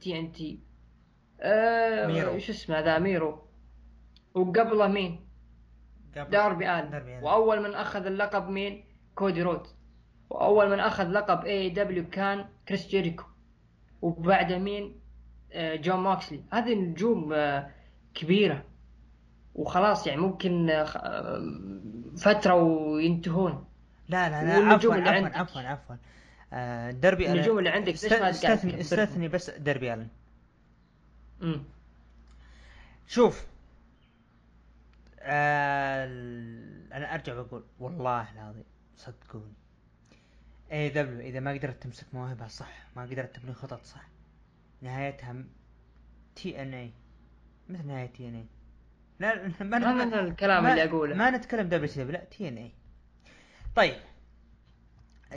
TNT ميرو. شو اسمه ذا ميرو. وقبله مين؟ قبل- داربي ألن. داربي. وأول من أخذ اللقب مين؟ كودي رودز. وأول من أخذ لقب AEW كان كريس جيريكو. وبعده مين؟ آه، جون موكسلي. هذه نجوم آه، كبيرة. وخلاص يعني ممكن آه، فترة وينتهون. لا لا لا عفوا عفوا. عفوا عفوا. آه داربي النجوم اللي عندك ما استثني؟ استثني بس داربي ألن. مم. شوف آه أنا أرجع وأقول والله العظيم صدقوني. AEW إذا ما قدرت تمسك مواهبها صح ما قدرت تبني خطط صح نهايتها TNA مثل نهاية TNA لا ما هذا ما- الكلام ما- اللي أقوله. ما نتكلم WC لا TNA طيب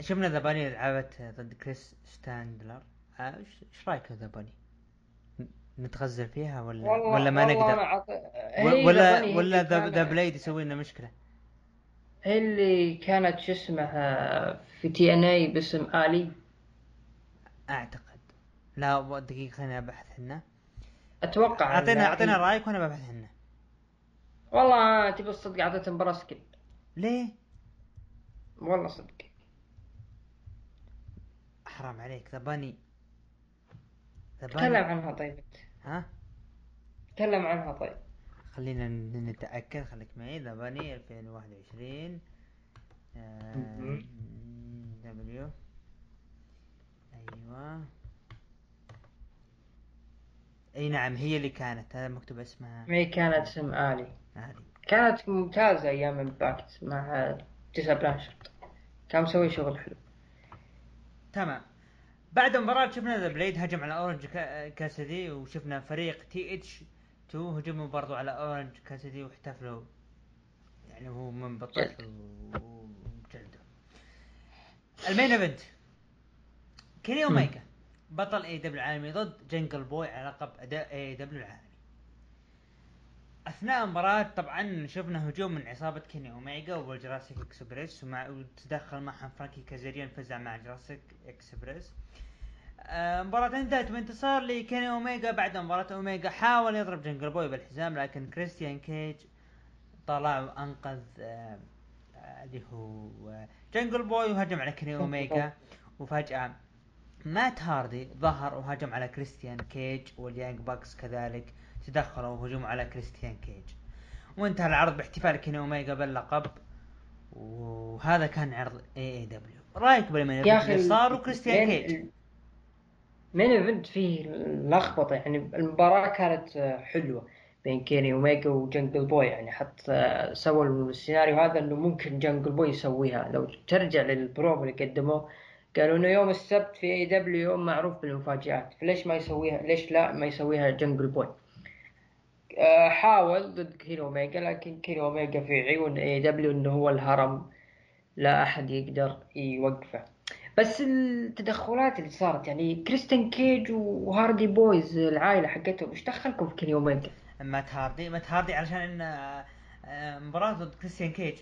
شفنا The Bunny لعبت ضد كريس ستاتلاندر آه، إيش رأيك في ذا باني؟ نتغزل فيها ولا والله ولا ما والله نقدر؟ عط... هي ولا ولا ذا كان- ذا بليد يسوي لنا مشكلة اللي كانت شو اسمه في تي إن اي باسم آلي أعتقد لا دقيقة خليني أبحث عنه أتوقع اعطينا أعطينا. رأيك وأنا ببحث عنه والله تبي الصدق اعطيته مباراة سكيب ليه؟ والله صدق حرام عليك. ذا باني. ذا تكلم باني عنها طيب. ها؟ تكلم عنها طيب. خلينا ن- نتأكد. خليك معي. ذا باني 2021 مهم. دبليو أيوه. أي نعم هي اللي كانت. هذا مكتوب اسمها. هي كانت اسم آلي. هذه كانت ممتازة أيام امباكت مع تيسا بلانشارد. كان مسوي شغل حلو. تمام. بعد المباراة شفنا ذا بليد هجم على اورنج كا- كاسدي وشفنا فريق تي اتش 2 هجموا برضو على اورنج كاسدي واحتفلوا. يعني هو من بطل وجلده ال main event. كيني اوميجا بطل AEW العالمي ضد جنجل بوي على لقب أداء AEW العالمي أثناء المباراة طبعا شفنا هجوم من عصابة كيني اوميجا والجراسيك إكسبريس ومع وتدخل معهم فرانكي كازاريان فزع مع جراسيك إكسبريس. آه، مباراة انتهت بانتصار لكيني اوميجا بعد مباراة اوميجا حاول يضرب جنجل بوي بالحزام لكن كريستيان كيج طلع وأنقذ آه، آه، اللي هو جنجل بوي وهجم على كيني اوميجا وفجأة مات هاردي ظهر وهجم على كريستيان كيج واليانج باكس كذلك. تدخلوا وهجموا على كريستيان كيج. وانتهى العرض باحتفال كيني اوميجا باللقب وهذا كان عرض AEW رأيك بال main يا أخي صار وكريستيان كيج؟ main event فيه لخبطة يعني المباراة كانت حلوة بين كيني اوميجا وجنجل بوي يعني حتى سووا السيناريو هذا انه ممكن جنجل بوي يسويها. لو ترجع للبروم اللي قدموه قالوا إنه يوم السبت في AEW يوم معروف بالمفاجآت. فليش ما يسويها؟ ليش لا ما يسويها جنجل بوي؟ حاول ضد كيني أوميجا لكن كيني أوميجا في عيون AEW إنه هو الهرم. لا أحد يقدر يوقفه. بس التدخلات اللي صارت يعني كريستن كيج وهاردي بويز العائلة حقتهم إيش دخلكم في كيني أوميجا؟ مات هاردي مات هاردي علشان آه، آه، مباراة ضد كريستيان كيج.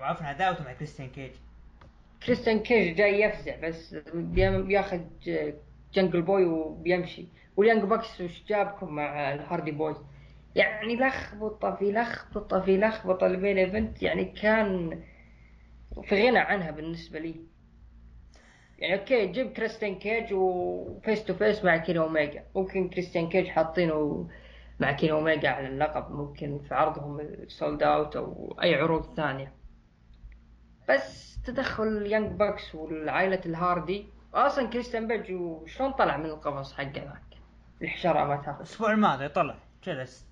عفوا عداوته مع كريستيان كيج. كريستن كيج جاي يفزع بس بياخذ جنجل بوي وبيمشي. واليانج باكس وش جابكم مع الهاردي بويز؟ يعني لخبطه في لخبطه في لخبطه ال main event يعني كان في غنى عنها بالنسبة لي يعني okay جيب كريستيان كيج و face to face مع كيني اوميجا ممكن كريستيان كيج حاطينه مع كيني اوميجا على اللقب ممكن في عرضهم sold out أو اي عروض ثانية بس تدخل يانج باكس والعائلة الهاردي أصلا كريستيان كيج وشلون طلع من القفص حقه ما تاخذ الأسبوع الماضي طلع جلس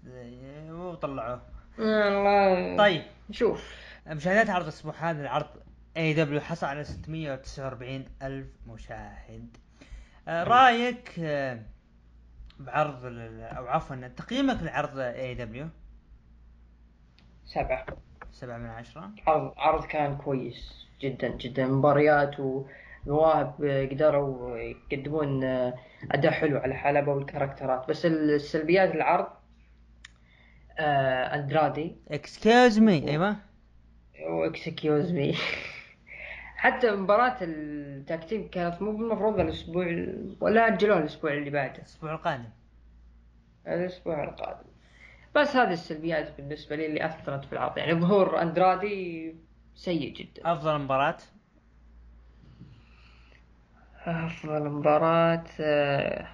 وطلعوه. والله. طيب. شوف مشاهدات عرض الأسبوع هذا العرض AEW حصل على 649 ألف مشاهد. آه، رأيك آه، بعرض أو عفوا تقييمك لعرض AEW سبعة. سبعة من عشرة. عرض عرض كان كويس جدا جدا. مباريات ومواهب قدروا يقدمون أداء حلو على حلبة والكاركترات بس السلبيات العرض آه أندرادي. excuse me أيوه. و excuse me حتى مباراة ال tag team كانت مو بالمفروض الأسبوع ال- ولا أجلوها الأسبوع اللي بعده. الأسبوع القادم. الأسبوع القادم. بس هذه السلبيات بالنسبة لي اللي أثرت في العرض. يعني ظهور أندرادي سيء جدا. أفضل مباراة. أفضل مباراة آه،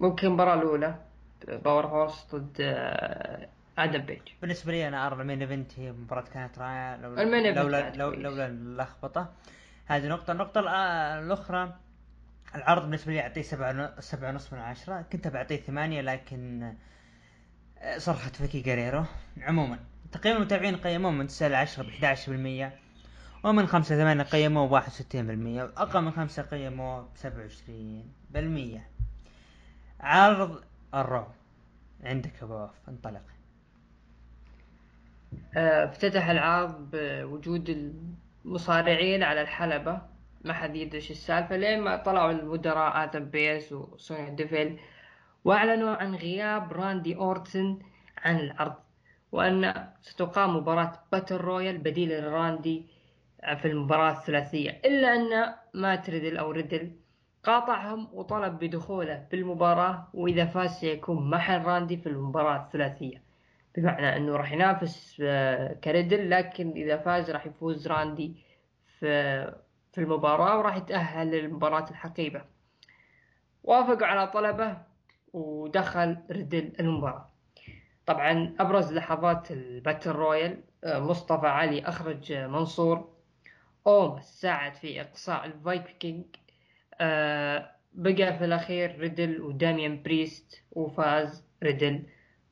ممكن المباراة الأولى باور هاوس ضد آه، آدم بيج. بالنسبة لي أنا أرى ال main event هي مباراة كانت رائعة لو ال main event لولا كانت لو. لولا اللخبطة. هذه نقطة، النقطة الأخرى العرض بالنسبة لي أعطيه سبعة سبعة ونص من عشرة، كنت بعطيه ثمانية لكن آه، صرخة فيكي جاريرو، عموما تقييم المتابعين قيموه من تسعة إلى عشرة بإحدى عشر بالمية، ومن خمسة ثمانية قيموه بواحد وستين بالمية، وأقل من خمسة قيموه بسبعة وعشرين بالمية. عرض الرو عندك أبو وف انطلق. آه، افتتح العرض بوجود المصارعين على الحلبة ما حد يدري إيش السالفة لين ما طلعوا المدراء آدم بيرس وسونيا ديفيل وأعلنوا عن غياب راندي أورتن عن العرض وأن ستقام مباراة battle royal بديل لراندي في المباراة الثلاثية إلا أن مات ريدل أو ريدل قاطعهم وطلب بدخوله بالمباراة وإذا فاز سيكون محل راندي في المباراة الثلاثية. بمعنى أنه راح ينافس آه، كريدل لكن إذا فاز راح يفوز راندي في في المباراة وراح يتأهل للمباراة الحقيبة. وافقوا على طلبه ودخل ريدل المباراة. طبعا أبرز لحظات ال battle royal آه، مصطفى علي أخرج آه، منصور اومس ساعد في إقصاء الفايكنج. آه، بقى في الأخير ريدل وداميان بريست وفاز ريدل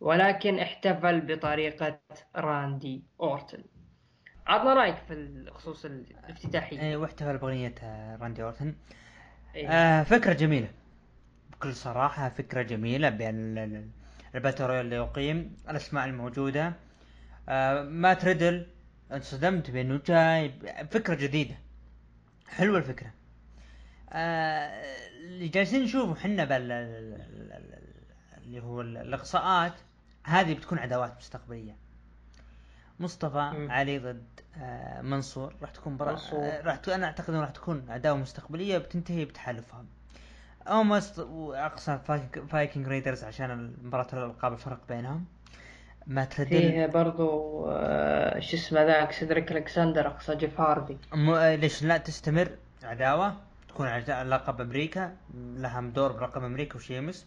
ولكن احتفل بطريقة راندي أورتن. عطنا رأيك في الخصوص الافتتاحية. إيه، واحتفل بأغنية آه، راندي أورتن. إيه. آه فكرة جميلة. بكل صراحة فكرة جميلة بأن ال- ال- ال Battle Royal اللي يقيم الأسماء الموجودة. آه مات ريدل انصدمت بأنه جاي ب- فكرة جديدة حلوة الفكرة آه اللي جالسين نشوفه حنا بال ال- ال- ال- اللي هو ال- الإقصاءات هذه بتكون عداوات مستقبلية مصطفى مم. علي ضد آه منصور راح تكون برا... منصور. آه راح. أنا أعتقد إنه راح تكون عداوة مستقبلية بتنتهي بتحالفهم اومست واقصى فايك... فايكنج ريدرز عشان المباراة الألقاب الفرق بينهم ما تردل فيه برضو آه، شو اسمه ذاك سيدريك ألكسندر أقصى جيف هاردي. م... آه، ليش لا تستمر عداوة؟ تكون عدا- لقب أمريكا لها دور برقم أمريكا وشيمس.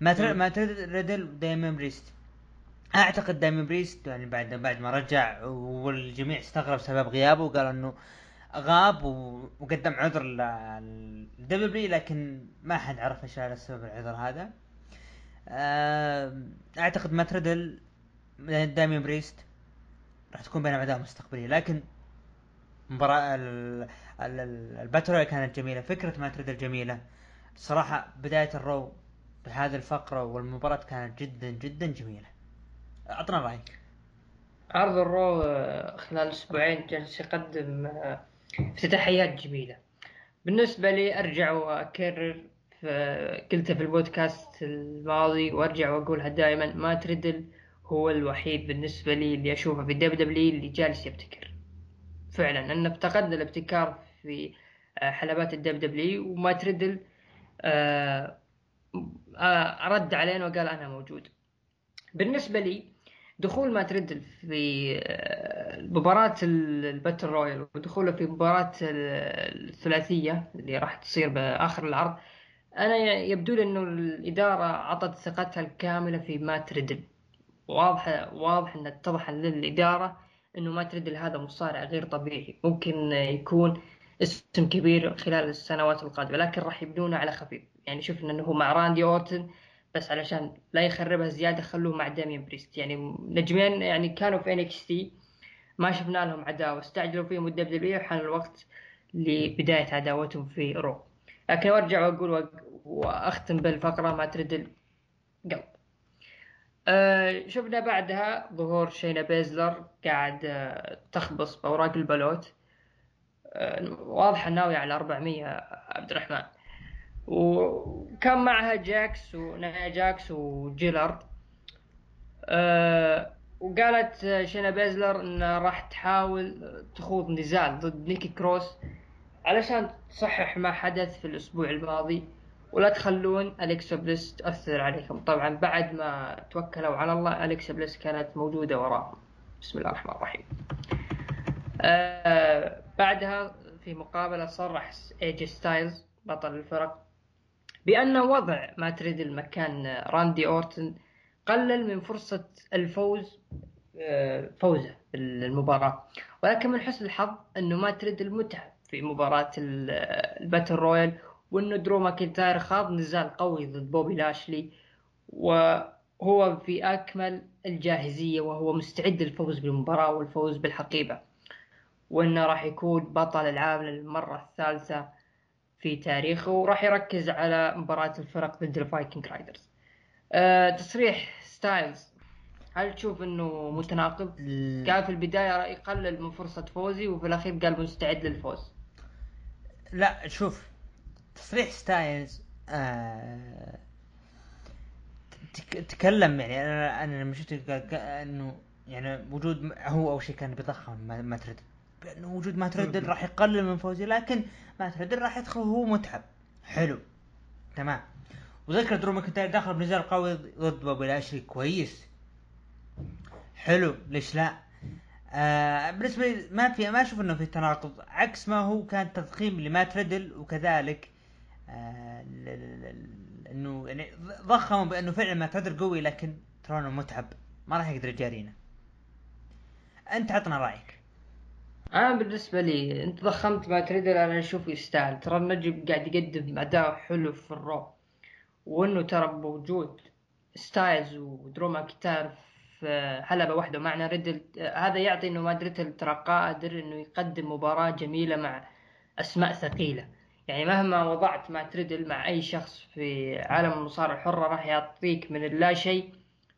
ما تر... ما تردل دايما بريست. أعتقد دامين بريست يعني بعد بعد ما رجع والجميع استغرب سبب غيابه وقال إنه غاب. وقدم عذر لل W لكن ما حد عرف إيش على سبب العذر هذا. آه، أعتقد مات ريدل دامين بريست راح تكون بينهم عداوه مستقبلية. لكن مباراة ال- ال- ال- ال Battle كانت جميلة فكرة مات ريدل الجميلة. صراحة بداية ال Raw بهذه الفقرة والمباراة كانت جدا جدا جميلة. أعطنا رأيك. عرض ال Raw آه، خلال أسبوعين جالس يقدم آه، افتتاحيات جميلة. بالنسبة لي أرجع وأكرر في قلتها في البودكاست الماضي وأرجع وأقولها دائما مات ريدل هو الوحيد بالنسبة لي اللي أشوفه في ال WW اللي جالس يبتكر. فعلا ان افتقدنا الابتكار في آه، حلبات ال WWE ومات ريدل آه، آه، رد علينا وقال أنا موجود. بالنسبة لي دخول مات ريدل في مباراة ال- ال Battle Royal ودخوله في مباراة ال- الثلاثية اللي راح تصير بآخر العرض أنا يبدو لي إنه الإدارة عطت ثقتها الكاملة في مات ريدل واضح واضح إن اتضح للإدارة إنه مات ريدل هذا مصارع غير طبيعي. ممكن يكون اسم كبير خلال السنوات القادمة لكن راح يبنونه على خفيف. يعني شفنا إنه هو مع راندي أورتن بس علشان لا يخربها زيادة خلوه مع دامين بريست. يعني نجمين يعني كانوا في NXT ما شفنا لهم عداوة. استعجلوا فيهم ال WWE وحان الوقت لبداية عداوتهم في Raw. لكن أرجع وأقول وأ- وأختم بالفقرة مات ريدل قلب أه شفنا بعدها ظهور شينا بيزلر قاعد أه تخبص بأوراق البلوت أه واضح ناوي على 400 عبد الرحمن. وكان معها جاكس ونايا جاكس وجيلارد وقالت شينا بيزلر إن راح تحاول تخوض نزال ضد نيكي كروس علشان تصحح ما حدث في الأسبوع الماضي. ولا تخلون أليكسا بليس تأثر عليكم. طبعا بعد ما توكلوا على الله أليكسا بليس كانت موجودة وراهم. بسم الله الرحمن الرحيم. آه بعدها في مقابلة صرح إيه جي ستايلز بطل الفرق بأن وضع مات ريدل مكان راندي أورتن قلل من فرصة الفوز آه، فوزه في المباراة ولكن من حسن الحظ أنه مات ريدل متعب في مباراة ال- ال Battle Royal وأنه درو ماكنتاير خاض نزال قوي ضد بوبي لاشلي. وهو في أكمل الجاهزية وهو مستعد للفوز بالمباراة والفوز بالحقيبة. وأنه راح يكون بطل العالم للمرة الثالثة في تاريخه وراح يركز على مباراة الفرق ضد ال Viking Raiders. أه تصريح ستايلز. هل تشوف إنه متناقض؟ ال- قال في البداية يقلل من فرصة فوزي وفي الأخير قال مستعد للفوز. لا شوف تصريح ستايلز آه تك- تكلم يعني أنا أنا لما شفت إنه يعني وجود هو أول شيء كان بيضخم مات ريدل بأنه وجود مات ريدل مم. راح يقلل من فوزي لكن مات ريدل راح يدخل وهو متعب. حلو. تمام. وذكر درو ماكنتاير دخل بنزال قوي ضد بوبي لاشلي كويس. حلو. ليش لا؟ آه بالنسبة لي ما في ما أشوف إنه في تناقض عكس ما هو كان تضخيم لمات ريدل وكذلك إنه يعني ضخموا بأنه فعلا مات ريدل قوي لكن ترى متعب. ما راح يقدر يجارينا. أنت عطنا رأيك. أنا بالنسبة لي أنت ضخمت مات ريدل أنا أشوف يستاهل. ترى النجم قاعد يقدم أداء حلو في ال Raw. وإنه ترى بوجود ستايلز ودرو ماكنتاير في حلبة واحدة. ومعنا ريدل آه، هذا يعطي إنه مات ريدل ترى قادر إنه يقدم مباراة جميلة مع أسماء ثقيلة. يعني مهما وضعت مات ريدل مع أي شخص في عالم المصارعة الحرة راح يعطيك من اللا شيء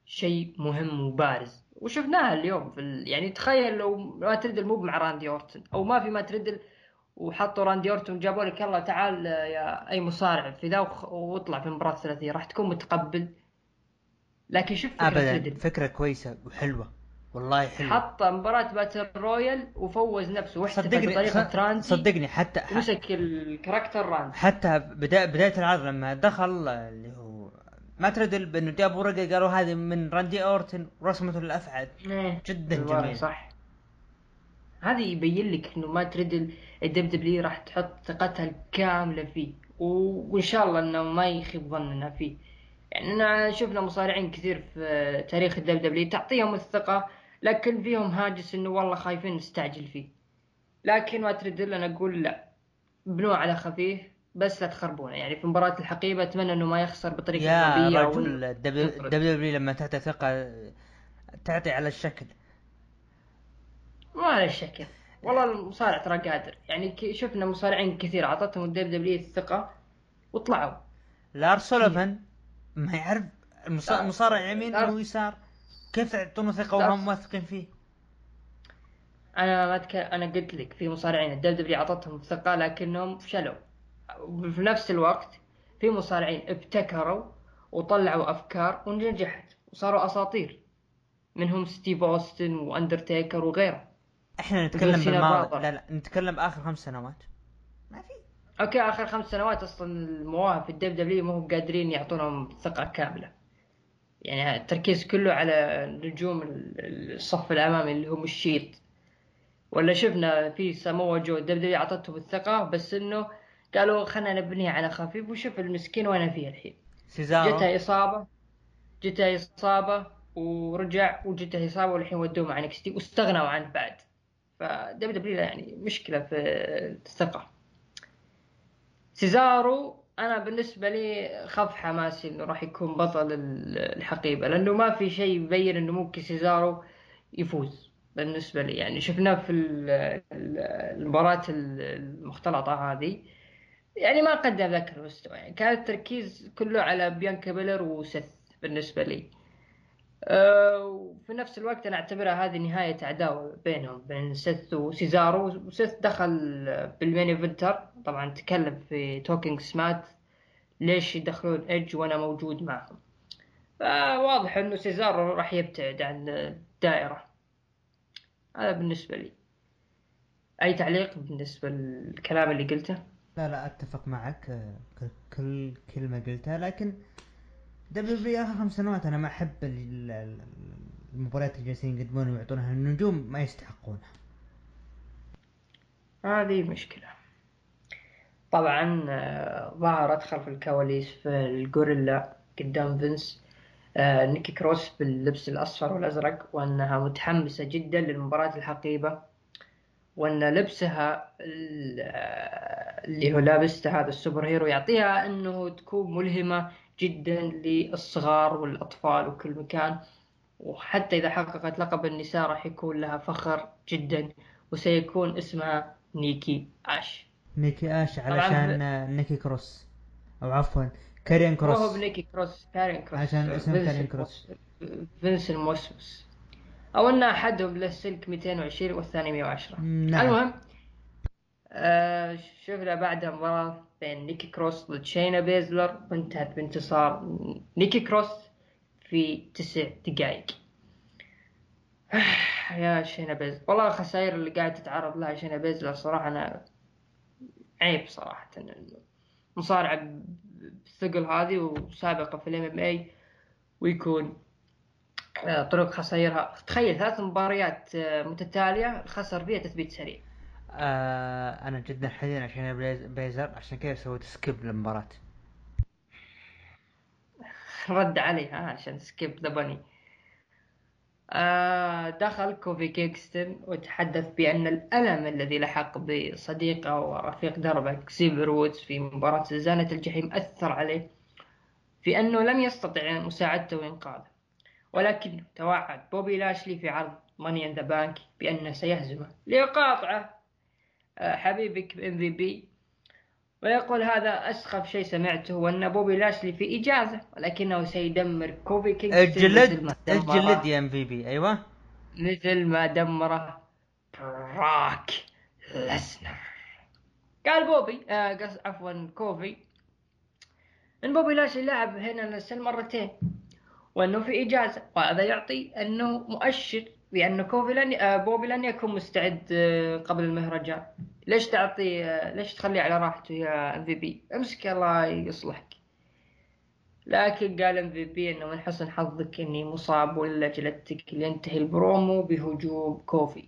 شيء مهم وبارز. وشفناها اليوم في ال... يعني تخيل لو مات ريدل مو مع راندي أورتن أو ما في مات ريدل وحطوا راندي أورتن وجابوا لك يلا تعال يا أي مصارع في ذا وخ- واطلع في المباراة الثلاثية راح تكون متقبل. لكن شوف فكرة مات ريدل فكرة كويسة وحلوة. والله حلوة حط مباراة battle royal وفوز نفسه واحتفل صدقني بطريقة ص- ترانسي صدقني حتى ومسك ال character راندي حتى بداية بداية العرض لما دخل اللي هو مات ريدل بانه جابوا ورقة قالوا هذه من راندي أورتن رسمة الأفعى إيه، جدا جميل. صح. هذه يبين لك إنه مات ريدل الدب دبليو راح تحط ثقتها الكاملة فيه وإن شاء الله إنه ما يخيب ظننا فيه. يعني انا شفنا مصارعين كثير في تاريخ الدب دبليو تعطيهم الثقة لكن فيهم هاجس إنه والله خايفين نستعجل فيه. لكن مات ريدل أنا أقول لا. بنوع على خفيف بس لا تخربونه. يعني في مباراة الحقيبة أتمنى إنه ما يخسر بطريقة يا رجل الدبليو. دبليو لما تعطي ثقة تعطي على الشكل. ما على شكل والله المصارع ترى قادر. يعني شفنا مصارعين كثير اعطتهم الدب دبليو الثقة وطلعوا. لارس سوليفان ما يعرف. المصارع يمين لارس- ويسار. كيف تعطونه ثقة وهم واثقين فيه؟ أنا ما أتك... أنا قلت لك في مصارعين الدب دبليو أعطتهم الثقة لكنهم فشلوا. في نفس الوقت في مصارعين ابتكروا وطلعوا أفكار ونجحت وصاروا أساطير. منهم ستيف أوستن وأندرتيكر وغيره إحنا نتكلم بالماضي. لا لا نتكلم آخر خمس سنوات. ما في. أوكي آخر خمس سنوات أصلا المواهب في الدب دبليو ما هم قادرين يعطونهم ثقة كاملة. يعني التركيز كله على نجوم ال- الصف الأمامي اللي هم الشيلد ولا شفنا في ساموا جو الدب دبليو اعطتهم الثقة بس إنه قالوا خلينا نبنيها على خفيف وشوف المسكين وين فيه الحين. سيزارو. جتها إصابة جتها إصابة ورجع وجتها إصابة والحين ودوه مع NXT واستغنوا عنه بعد. فدب دبليو يعني مشكلة في الثقة. سيزارو أنا بالنسبة لي خف حماسي إنه راح يكون بطل ال- الحقيبة لأنه ما في شيء يبين إنه ممكن سيزارو يفوز بالنسبة لي. يعني شفناه في ال- ال- المباراة ال- المختلطة هذه. يعني ما قدم ذاك المستوى يعني كان التركيز كله على بيانكا بلير وسيث بالنسبة لي. وفي نفس الوقت أنا أعتبرها هذه نهاية عداوه بينهم بين سيث وسيزارو. وسيث دخل بال main eventer طبعا تكلم في توكينج سمات ليش يدخلون إيدج وأنا موجود معهم. فواضح إنه سيزارو راح يبتعد عن الدائرة. هذا بالنسبة لي. أي تعليق بالنسبة للكلام اللي قلته؟ لا لا أتفق معك. آه، كل كلمة قلتها لكن دبليو آخر خمس سنوات أنا ما أحب ال- ال- المباريات اللي جالسين يقدمونها ويعطونها النجوم ما يستحقونها. هذه مشكلة. طبعا آه، ظهرت خلف الكواليس في الغوريلا قدام فينس آه، نيكي كروس باللبس الأصفر والأزرق وأنها متحمسة جدا للمباراة الحقيبة وأن لبسها آه، اللي هو لابسته هذا ال superhero يعطيها أنه تكون ملهمة جدا للصغار والأطفال وكل مكان. وحتى إذا حققت لقب النساء راح يكون لها فخر جدا وسيكون اسمها نيكي آش. نيكي آش طبعاً علشان نيكي كروس. أو عفوا كارين ما هو كروس. بنيكي كروس كارين كروس. عشان اسم كارين كروس. فينس الموسوس أو ان أحدهم له سلك 220 والثاني 110 نعم. المهم آه شفنا بعدها مباراة بين نيكي كروس ضد شينا بيزلر وانتهت بانتصار نيكي كروس في تسع دقائق يا شينا بيزلر والله الخسائر اللي قاعد تتعرض لها شينا بيزلر صراحة أنا عيب صراحة مصارعة بالثقل هذه وسابقة في ال MMA ويكون آه، طرق خسائرها. تخيل ثلاث مباريات آه، متتالية خسر فيها تثبيت سريع. آه أنا جدا حزين عشان بيزلر عشان كذا سويت skip للمباراة. رد عليها عشان skip ذا بني آه دخل كوفي كينغستون وتحدث بأن الألم الذي لحق بصديقه ورفيق دربه اكسيفر وودز في مباراة زنزانة الجحيم أثر عليه في أنه لم يستطع مساعدته وإنقاذه ولكن توعد بوبي لاشلي في عرض Money in the Bank بأنه سيهزمه. ليقاطعه حبيبك إم في بي. ويقول هذا أسخف شيء سمعته وأن بوبي لاشلي في إجازة ولكنه سيدمر كوفي مثل الجلد الجلد يا إم في بي. أيوه. مثل ما دمره براك لسنر. قال بوبي آه قص عفوا كوفي إن بوبي لاشلي لعب Hell in a Cell مرتين وأنه في إجازة وهذا يعطي أنه مؤشر بان كوفي لن آه بوبي لن يكون مستعد آه قبل المهرجان. ليش تعطي آه ليش تخليه على راحته يا ام في بي امسك الله يصلحك. لكن قال ام في بي إنه من حسن حظك إني مصاب ولا جلدتك لينتهي البرومو بهجوم كوفي.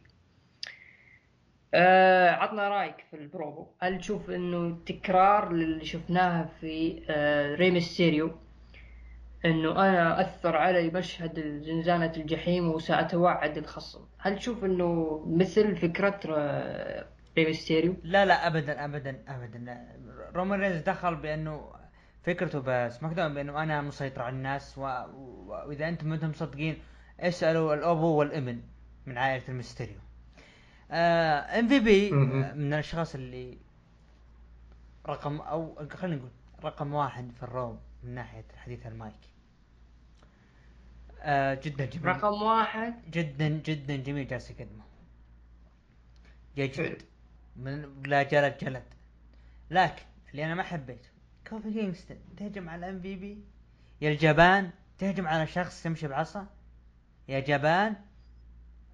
آه عطنا رأيك في البرومو. هل تشوف إنه تكرار للي شفناها في آه ري ميستيريو؟ إنه أنا أثر علي مشهد زنزانة الجحيم وسأتوعد الخصم. هل تشوف إنه مثل فكرة آه، ري ميستيريو لا لا ابدا ابدا ابدا. رومان رينز دخل بأنه فكرته ب SmackDown بأنه أنا مسيطر على الناس و... و... وإذا أنتم ما أنتم مصدقين اسألوا الأبو والابن من عائلة الميستيريو. MVP مهم. من الأشخاص اللي رقم أو خلينا نقول رقم واحد في ال Raw من ناحية حديث المايك. آه جدا جميل. رقم واحد. جدا جدا جميل جالس يقدمه. يجلد من لا جلد جلد. لكن اللي أنا ما حبيته كوفي كينغستون تهجم على MVP. يا الجبان تهجم على شخص تمشي بعصا. يا جبان.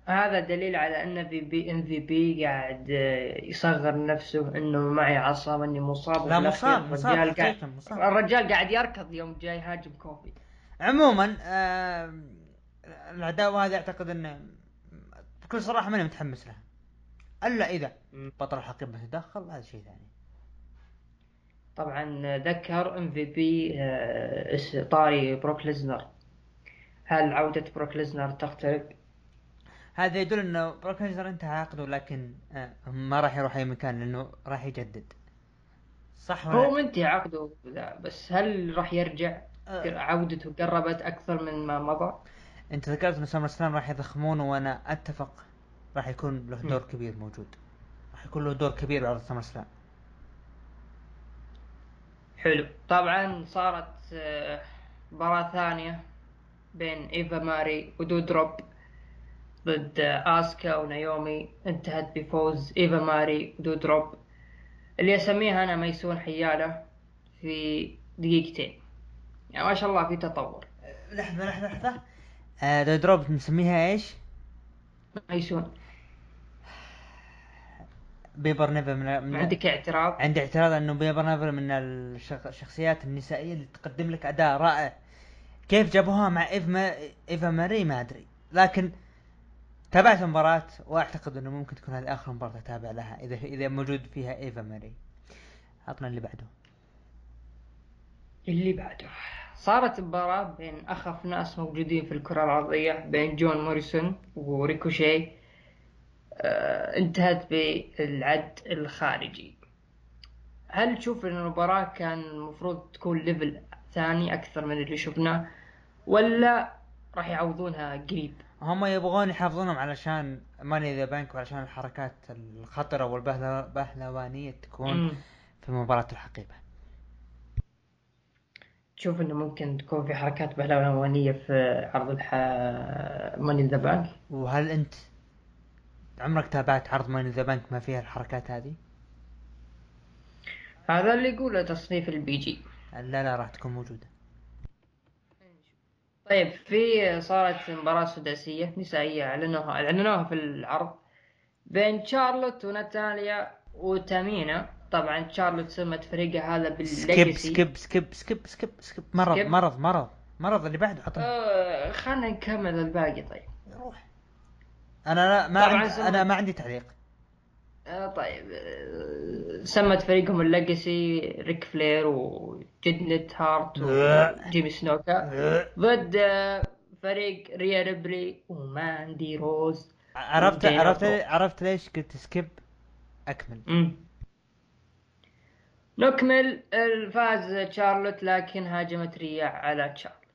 هذا دليل على إن في بي MVP قاعد آه، يصغر نفسه إنه معي عصا وإني مصاب لا مصاب مصاب الرجال قاعد الرجال قاعد يركض يوم جاي يهاجم كوفي. عموما آه العداوه هذه اعتقد إنه بكل صراحة ماني متحمس لها إلا إذا بطل الحقيبه تدخل هذا شيء ثاني. طبعا ذكر إم في بي طاري بروك ليزنر. هل عودة بروك ليزنر تقترب؟ هذا يدل إنه بروك ليزنر انتهى عقده لكن آه ما راح يروح أي مكان لأنه راح يجدد. صح ولا هو منتهي عقده بس هل راح يرجع؟ آه. عودته قربت أكثر من ما مضى؟ أنت ذكرت إنه SummerSlam راح يضخمونه وأنا أتفق راح يكون له. دور كبير موجود راح يكون له دور كبير بعرض SummerSlam حلو طبعا صارت آه، مباراة ثانية بين إيفا ماري ودودروب ضد آه، آسكا ونايومي انتهت بفوز إيفا ماري ودودروب اللي أسميها أنا ميسون حيالة في دقيقتين يعني ما شاء الله في تطور. لحظة لحظة لحظة. آه دودروب نسميها إيش؟ ميسون بايبر نيفن من, من عندك اعتراض؟ عندي اعتراض إنه بايبر نيفن من الشخ- الشخصيات النسائية اللي تقدم لك أداء رائع. كيف جابوها مع إيف ما... إيفا ماري؟ ما أدري. لكن تابعت المباراة وأعتقد إنه ممكن تكون هذه آخر مباراة أتابع لها اذا إذا موجود فيها إيفا ماري. عطنا اللي بعده. اللي بعده. صارت مباراة بين أخف ناس موجودين في الكرة الأرضية بين جون موريسون وريكوشي آه انتهت بالعد الخارجي هل تشوف إن المباراة كان المفروض تكون level ثاني أكثر من اللي شفناه ولا راح يعوضونها قريب؟ هم يبغون يحافظونهم علشان Money in the Bank وعلشان الحركات الخطرة والبهلوانية تكون. في مباراة الحقيبة تشوف إنه ممكن تكون في حركات بهلوانية في عرض الح... Money in the Bank؟ وهل أنت عمرك تابعت عرض Money in the Bank ما فيها الحركات هذه؟ هذا اللي يقوله تصنيف ال PG لا لا راح تكون موجودة طيب في صارت مباراة سداسية نسائية اعلنوها أعلنوها في العرض بين شارلوت وناتاليا وتامينا طبعا شارلوت سمت فريقها هذا بال legacy skip skip skip skip skip مرض skip. مرض مرض. مرض اللي بعده عطنا آه خلنا نكمل الباقي طيب. روح. أنا لا ما عندي سمع- أنا ما عندي تعليق. آه طيب. سمت فريقهم ال legacy ريك فلير وجيم نيدهارت وجيمي سنوكا. ضد آه، فريق ريا ريبلي وماندي روز. عرفت عرفت. عرفت ليش قلت skip أكمل. مم. نكمل الفاز شارلوت لكن هاجمت ريا على شارلوت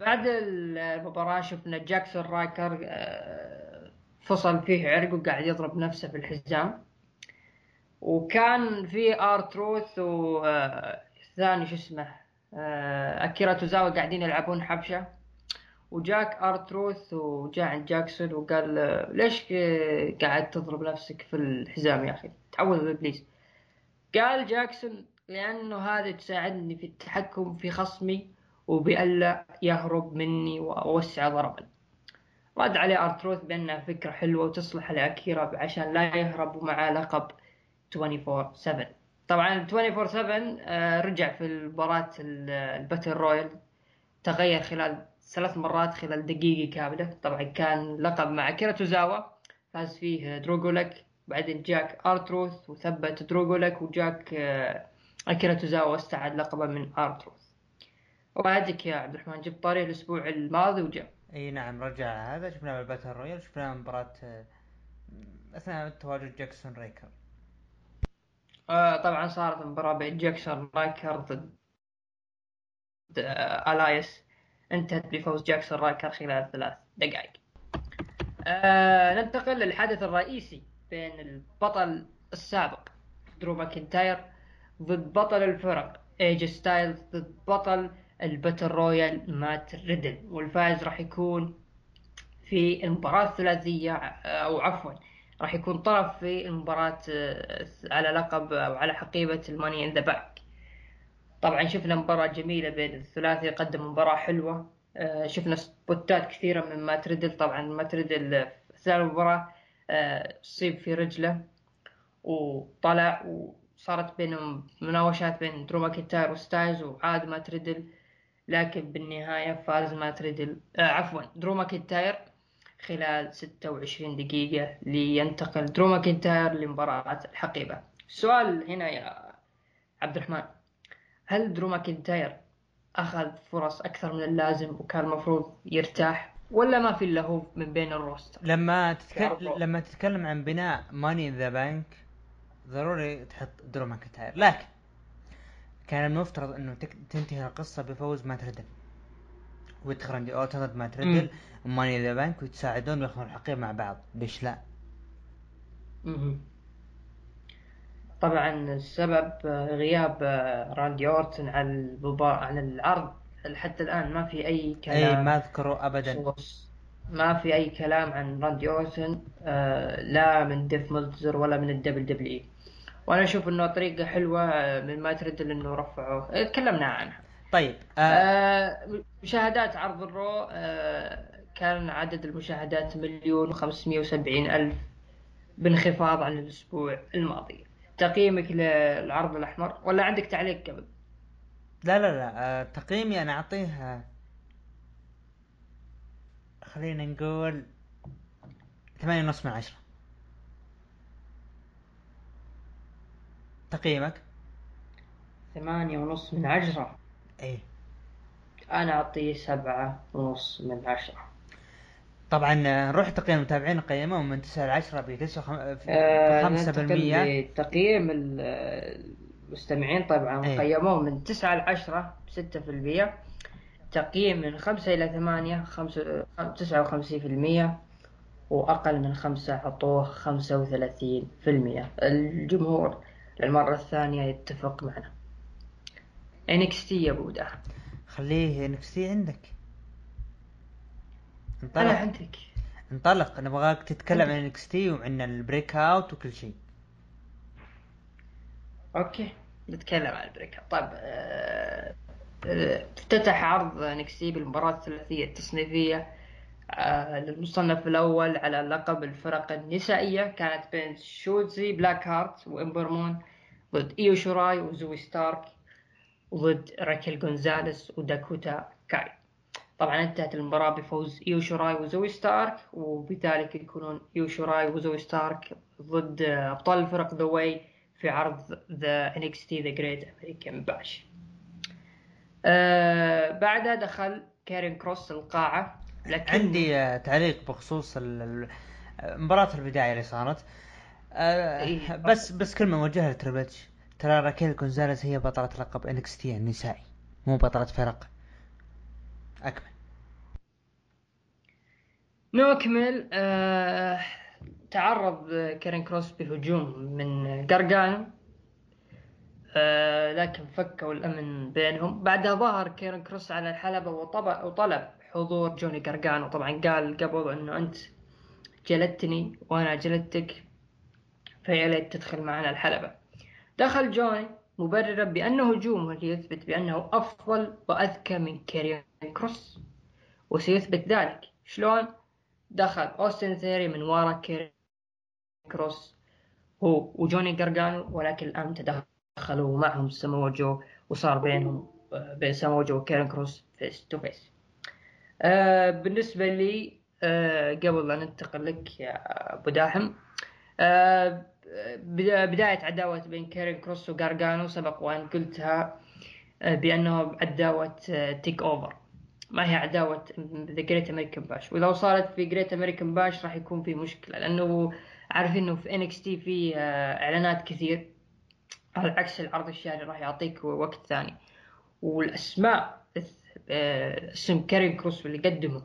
بعد المباراة شفنا جاكسون رايكر آه، فصل فيه عرق وقاعد يضرب نفسه في الحزام. وكان في آر تروث والثاني شو اسمه آه، أكيرا توزاوا قاعدين يلعبون حبشة. وجاك آر تروث وجاء عند جاكسون وقال آه، ليش قاعد تضرب نفسك في الحزام يا أخي؟ تعوذ بالابليس قال جاكسون لأنه هذا تساعدني في التحكم في خصمي وبألا يهرب مني وأوسع ضربا رد عليه آر تروث بأنها فكرة حلوة وتصلح لأكيرا عشان لا يهرب ومعاه لقب 24 7 طبعا 24 7 آه، رجع في مباراة ال- ال battle royal. تغير خلال ثلاث مرات خلال دقيقة كاملة. طبعا كان لقب مع أكيرا توزاوا. فاز فيه درو غولاك بعدين جاك آر تروث وثبت درو غولاك وجاك آه، أكيرا توزاوا واستعاد لقبه من آر تروث. وبعدك يا عبد الرحمن جبت طاري الأسبوع الماضي وجاء. إي نعم رجع هذا. شفناه بال battle royal شفناه مباراة آه، أثناء تواجد جاكسون رايكر آه طبعا صارت مباراة بين جاكسون رايكر ضد آه إلايس. انتهت بفوز جاكسون رايكر خلال ثلاث دقائق. آه ننتقل للحدث الرئيسي. بين البطل السابق درو ماكنتاير ضد بطل الفرق ايج ستايلز ضد بطل ال Battle Royal مات ريدل. والفائز راح يكون في المباراة الثلاثية أو عفوا راح يكون طرف في المباراة آه، على لقب أو على حقيبة ال Money in the Bank. طبعا شفنا مباراة جميلة بين الثلاثي قدم مباراة حلوة. آه، شفنا سبوتات كثيرة من مات ريدل. طبعا مات ريدل آه، في أثناء المباراة. آه، أصيب في رجله وطلع وصارت بينهم مناوشات بين درو ماكنتاير وستايلز وعاد مات ريدل لكن بالنهاية فاز مات ريدل آه عفوا درو ماكنتاير خلال 26 دقيقة لينتقل. درو ماكنتاير لمباراة الحقيبة. السؤال هنا يا عبد الرحمن هل درو ماكنتاير أخذ فرص أكثر من اللازم وكان المفروض يرتاح؟ ولا ما في إلا هو من بين ال roster. لما تتكلم. لما تتكلم عن بناء Money in the Bank ضروري تحط درو ماكنتاير لكن كان المفترض إنه تك... تنتهي القصة بفوز مات ريدل ويدخل راندي اورتن ضد مات ريدل و Money in the Bank ويتساعدون وياخذون الحقيبه مع بعض. ليش لا؟ طبعا السبب غياب راندي أورتن عن عن العرض حتى الآن ما في أي كلام اي ما أذكره ابدا. ما في أي كلام عن راندي اورتن آه، لا من ديف ملتزر ولا من ال WWE. وأنا أشوف إنه طريقة حلوة آه، من مات ريدل إنه رفعوه. آه، تكلمنا عنها. طيب آه آه، مشاهدات عرض ال Raw آه، كان عدد المشاهدات مليون وخمسمية وسبعين ألف بانخفاض عن الأسبوع الماضي. تقييمك للعرض الأحمر ولا عندك تعليق قبل؟ لا لا لا آه تقييمي أنا أعطيه آه، خلينا نقول ثمانية ونص من عشرة. تقييمك؟ ثمانية ونص من عشرة؟ إيه. أنا أعطيه سبعة ونص من عشرة. طبعا آه، نروح تقييم المتابعين قيمهم من 9 ل 10 ب آه 5% تقييم المستمعين طبعا إيه. قيموه من 9 ل 10 ب 6% تقييم من 5 إلى 8 59% وأقل من 5 عطوه 35% الجمهور للمرة الثانية يتفق معنا. NXT يا بودا خليه NXT عندك. انطلق. أنا عندك. انطلق. نبغاك تتكلم عن NXT وعن ال Breakout وكل شيء. أوكي. نتكلم عن ال Break طيب آه، افتتح عرض NXT بالمباراة الثلاثية التصنيفية آه، للمصنف الأول على لقب الفرق النسائية. كانت بين شوتزي بلاك هارت وإمبر مون ضد إيو شوراي وزوي ستارك وضد راكيل جونزاليس وداكوتا كاي. طبعا انتهت المباراة بفوز إيو شوراي وزوي ستارك وبذلك يكونون إيو شوراي وزوي ستارك ضد أبطال الفرق The Way في عرض The NXT The Great American Bash بعدها دخل كارين كروس القاعة لكن عندي آه، تعليق بخصوص مباراة البداية اللي صارت. آه إيه. بس بس كلمة موجهة لتربتش ترى راكيل كونزاليز هي بطلة لقب NXT النسائي مو بطلة فرق. أكمل. نكمل آه تعرض كارين كروس بهجوم من قرقانو آه لكن فكوا الامن بينهم. بعدها ظهر كيرن كروس على الحلبة وطلب حضور جوني قرقانو طبعا قال قبل إنه أنت جلدتني وأنا جلدتك فيا ليت تدخل معنا الحلبة. دخل جوني مبررا بأن هجومه يثبت بأنه أفضل وأذكى من كيرين كروس وسيثبت ذلك. شلون؟ دخل أوستن ثيري من وراء كيرين كروس. هو وجوني قرقانو ولكن الآن تدخلوا معهم ساموا جو وصار بينهم بين ساموا جو وكيرين كروس face to face آه بالنسبة لي آه قبل أن ننتقل لك يا أبو داحم آه بداية عداوة بين كيرين كروس وقارقانو سبق وأن قلتها آه بأنه عداوة آه TakeOver ما هي عداوة The Great American Bash وإذا صارت في Great American Bash راح يكون في مشكلة لأنه عارفين إنه في NXT في آه إعلانات كثير. على عكس العرض الشهري راح يعطيك وقت ثاني. والأسماء آه، اسم كارين كروس اللي قدمه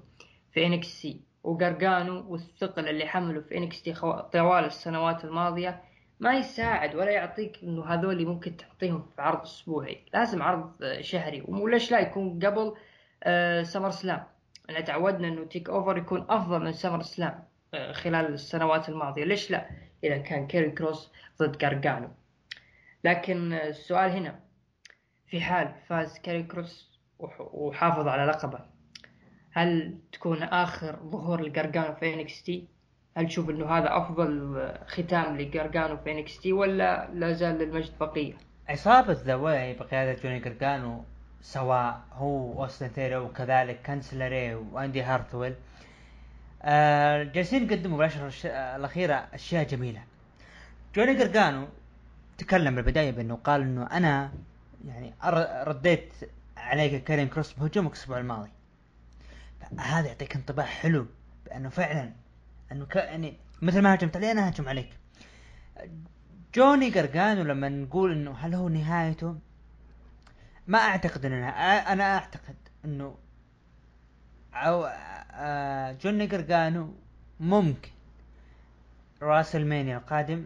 في NXT وقرقانو والثقل اللي حمله في NXT طوال السنوات الماضية ما يساعد ولا يعطيك إنه هذول ممكن تعطيهم في عرض أسبوعي. لازم عرض شهري. وليش لا يكون قبل SummerSlam؟ إحنا تعودنا إنه TakeOver يكون أفضل من SummerSlam. آه، خلال السنوات الماضية ليش لا إذا كان كيري كروس ضد قرقانو لكن السؤال هنا في حال فاز كيري كروس وحافظ على لقبه هل تكون آخر ظهور لقرقانو في NXT؟ هل تشوف إنه هذا أفضل ختام لقرقانو في NXT ولا لا زال للمجد بقية؟ عصابة The بقيادة جوني قرقانو سواء هو أوستن ثيري وكذلك كانسلري وأندي هارثويل آه جالسين يقدموا بالاشهر الأخيرة أشياء جميلة. جوني قرقانو تكلم بالبداية بأنه قال إنه أنا يعني رديت عليك كريم كروس بهجومك الأسبوع الماضي. هذا يعطيك انطباع حلو بأنه فعلا أنه ك... يعني مثل ما هجمت علي أنا هجم عليك. جوني قرقانو لما نقول إنه هل هو نهايته؟ ما أعتقد إنه أنا أعتقد إنه أو جوني قرقانو ممكن. WrestleMania القادم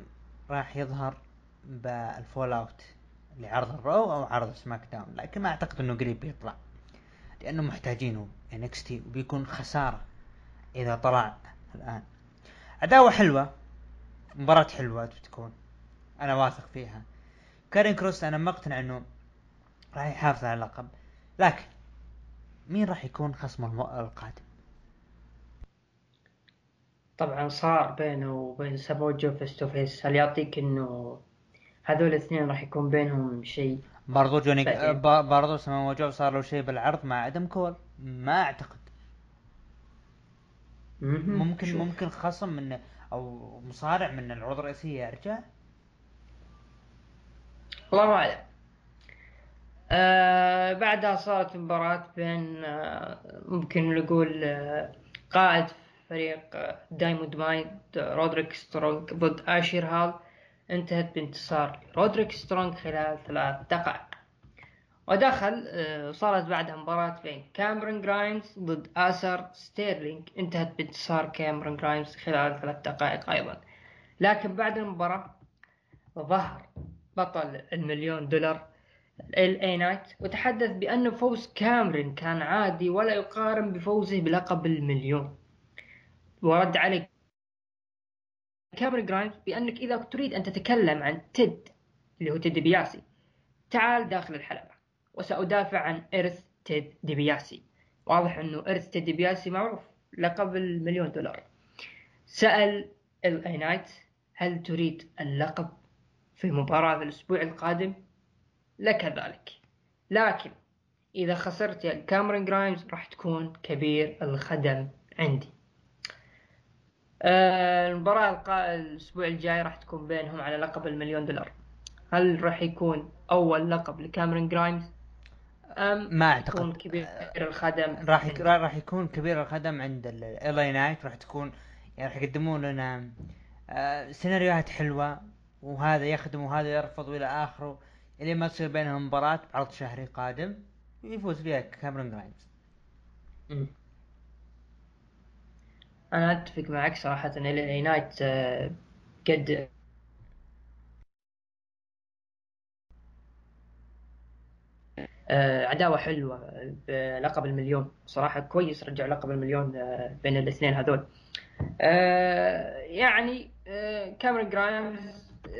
راح يظهر بالفول اوت لعرض ال Raw أو عرض SmackDown لكن ما أعتقد إنه قريب بيطلع لأنه محتاجينه NXT وبيكون خسارة إذا طلع الآن. عداوه حلوة مباراة حلوة بتكون أنا واثق فيها. كاريون كروس أنا مقتنع إنه راح يحافظ على اللقب لكن مين راح يكون خصم القادم؟ طبعا صار بينه وبين ساموا جو face to face هل يعطيك إنه هذول الاثنين راح يكون بينهم شيء برضو جوني برضو سما جو صار له شيء بالعرض مع آدم كول. ما أعتقد. ممكن شوف. ممكن خصم من أو مصارع من العروض الرئيسيه يرجع. الله أعلم. آه بعدها صارت مباراة بين آه ممكن نقول آه قائد فريق آه Diamond Mine رودريك سترونج ضد آشر هيل. انتهت بانتصار رودريك سترونج خلال ثلاث دقائق. ودخل آه صارت بعدها مباراة بين كاميرون جرايمز ضد آري ستيرلينج انتهت بانتصار كاميرون جرايمز خلال ثلاث دقائق أيضا. لكن بعد المباراة ظهر بطل المليون دولار LA Knight. وتحدث بأن فوز كاميرون كان عادي ولا يقارن بفوزه بلقب المليون. ورد عليه كاميرون جرايمز بأنك إذا تريد أن تتكلم عن تيد اللي هو تيد ديبياسي تعال داخل الحلبة. وسأدافع عن إرث تيد ديبياسي. واضح أنه إرث تيد ديبياسي معروف لقب المليون دولار. سأل LA Knight هل تريد اللقب في مباراة الأسبوع القادم؟ لك ذلك. لكن إذا خسرت يا كاميرون جرايمز راح تكون كبير الخدم عندي. المباراة القا... الأسبوع الجاي راح تكون بينهم على لقب المليون دولار. هل راح يكون أول لقب لكاميرون جرايمز؟ أم ما يكون اعتقد كبير الخدم؟ راح يك... راح يكون كبير الخدم عند LA Knight راح تكون يعني راح يقدمون لنا آه، سيناريوهات حلوة وهذا يخدم وهذا يرفض والى آخره الين ما تصير بينهم مباراة بعرض شهري قادم يفوز فيها كاميرون جرايمز. مم. أنا أتفق معك صراحة. إن LA Knight آه، قد آه، عداوة حلوة بلقب المليون. صراحة كويس رجع لقب المليون آه، بين الاثنين هذول. آه، يعني كاميرون جرايمز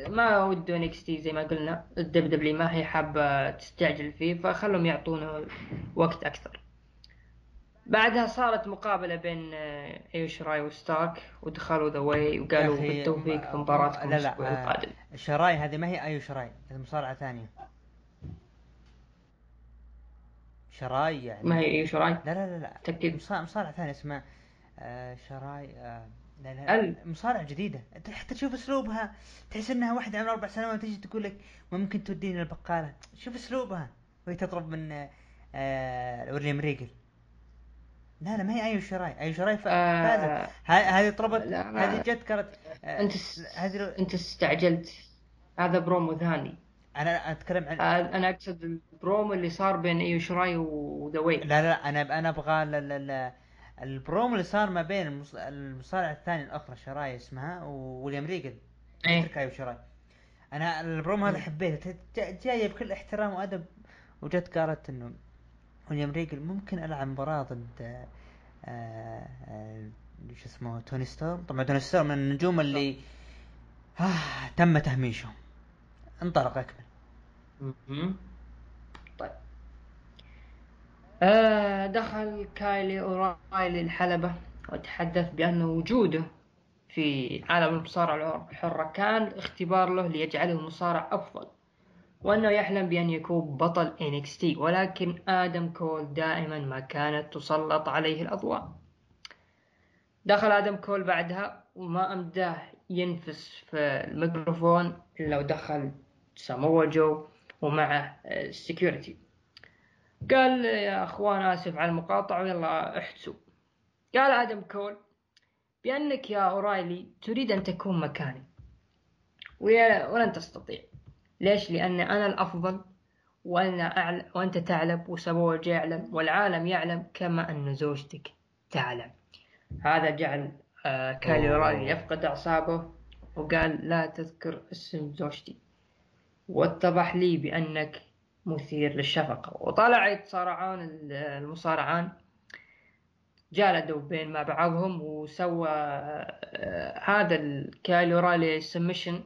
ما وده NXT زي ما قلنا. ال WWE ما هي حابة تستعجل فيه فخلهم يعطونه وقت أكثر. بعدها صارت مقابلة بين آه، ايو شراي وستارك ودخلوا The Way وقالوا بالتوفيق في مباراتكم لا لا الأسبوع آه، القادم شراي هذه ما هي ايو شراي هذه مصارعة ثانية. شراي يعني. ما هي ايو شراي؟ لا لا لا لا. تأكد مصارعة, ثانية اسمها آه شراي آه لا لا مصارعة جديدة. أنت حتى تشوف أسلوبها تحس إنها واحدة عمرها أربع سنوات تجي تقول لك ممكن توديني البقالة. شوف أسلوبها. وهي تطلب من آه، آه ويليام ريجل لا لا ما هي ايو شراي ايو شراي آه، فازت. ه- هذه طلبت هذه جت قالت آه، أنت س- هذه أنت استعجلت. هذا برومو ثاني. أنا أتكلم عن آه، أنا أقصد البرومو اللي صار بين ايو شراي و The Way لا لا أنا أنا أبغى ال- ال- ال- البرومو اللي صار ما بين المص- المصارعة الثانية الأخرى شراي اسمها وويليام ريجل إيه. اترك ايو شراي أنا البرومو هذا حبيته. ت- ج- جاية بكل احترام وأدب وجت قالت إنه ويليام ريجل ممكن العب مباراة ضد آه، آه، آه، شو اسمه توني ستورم؟ طبعا توني ستورم من النجوم اللي آه تم تهميشهم. انطلق أكمل. طيب. آه دخل كايل أورايلي الحلبة وتحدث بأن وجوده في عالم المصارعة الحرة كان اختبار له ليجعله مصارع أفضل. وأنه يحلم بأن يكون بطل NXT ولكن آدم كول دائما ما كانت تسلط عليه الأضواء. دخل آدم كول بعدها وما أمداه ينفس في الميكروفون إلا ودخل ساموا جو ومعه ال security قال يا أخوان آسف على المقاطعة ويلا احتسوا. قال آدم كول بأنك يا أورايلي تريد أن تكون مكاني ولن تستطيع. ليش؟ لأن أنا الأفضل وأنا أعلم وأنت تعلم وسبوج يعلم والعالم يعلم كما أن زوجتك تعلم. هذا جعل آه. اورايلي يفقد أعصابه وقال لا تذكر اسم زوجتي. واتضح لي بأنك مثير للشفقة. وطلع يتصارعون ال- المصارعان. جالدوا بين ما بعضهم وسوى آه، هذا الكايلو رالي سمشن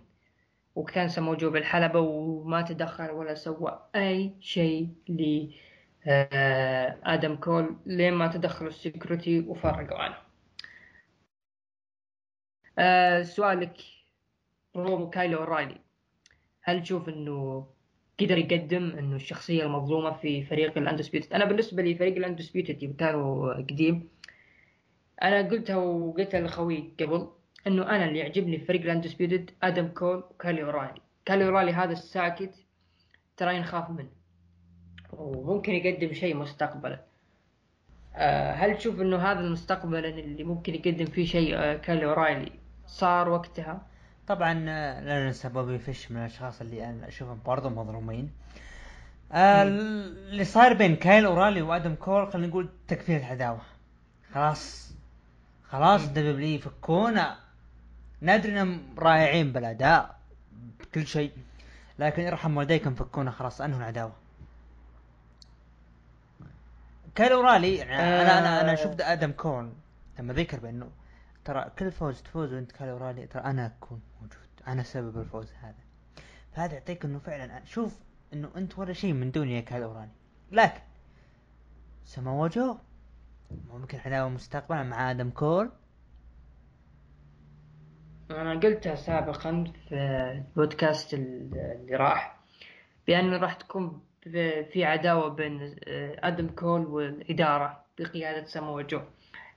وكان سموجو بالحلبة وما تدخل ولا سوى أي شيء ل آه، آدم كول لين ما تدخلوا ال security وفرقوا عنه. آه، سؤالك رومو كايلو رايلي هل تشوف إنه قدر يقدم إنه الشخصية المظلومة في فريق ال Undisputed أنا بالنسبة لي فريق ال Undisputed كانوا قديم. أنا قلتها وقلتها لخوي قبل. إنه أنا اللي يعجبني في فريق ال Undisputed آدم كول وكايل أورايلي. كايل أورايلي هذا الساكت ترى نخاف منه. وممكن يقدم شيء مستقبلا. آه، هل تشوف إنه هذا المستقبل اللي ممكن يقدم فيه شيء آه، كايل أورايلي صار وقتها؟ طبعا آه، لا ننسى بوبي فيش من الأشخاص اللي أنا أشوفهم برضه مظلومين. اللي صار بين كايل اورالي وآدم كول خلينا نقول تكفير العداوة. خلاص. خلاص W يفكونا ندري إنهم رائعين بالاداء بكل شيء لكن ارحم والديكم فكونا خلاص أنهوا العداوة. كايل اورالي يعني أنا أنا أنا آه. شفت آدم كول لما ذكر بأنه ترى كل فوز تفوز وأنت كايل اورالي ترى أنا أكون موجود أنا سبب الفوز هذا. فهذا يعطيك إنه فعلا شوف إنه أنت ولا شيء من دوني يا كايل اورالي لكن سمو جو ممكن عداوة مستقبلا مع آدم كول أنا قلتها سابقا في البودكاست اللي راح بأنه راح تكون في عداوة بين آه، آدم كول والإدارة بقيادة سامو جو.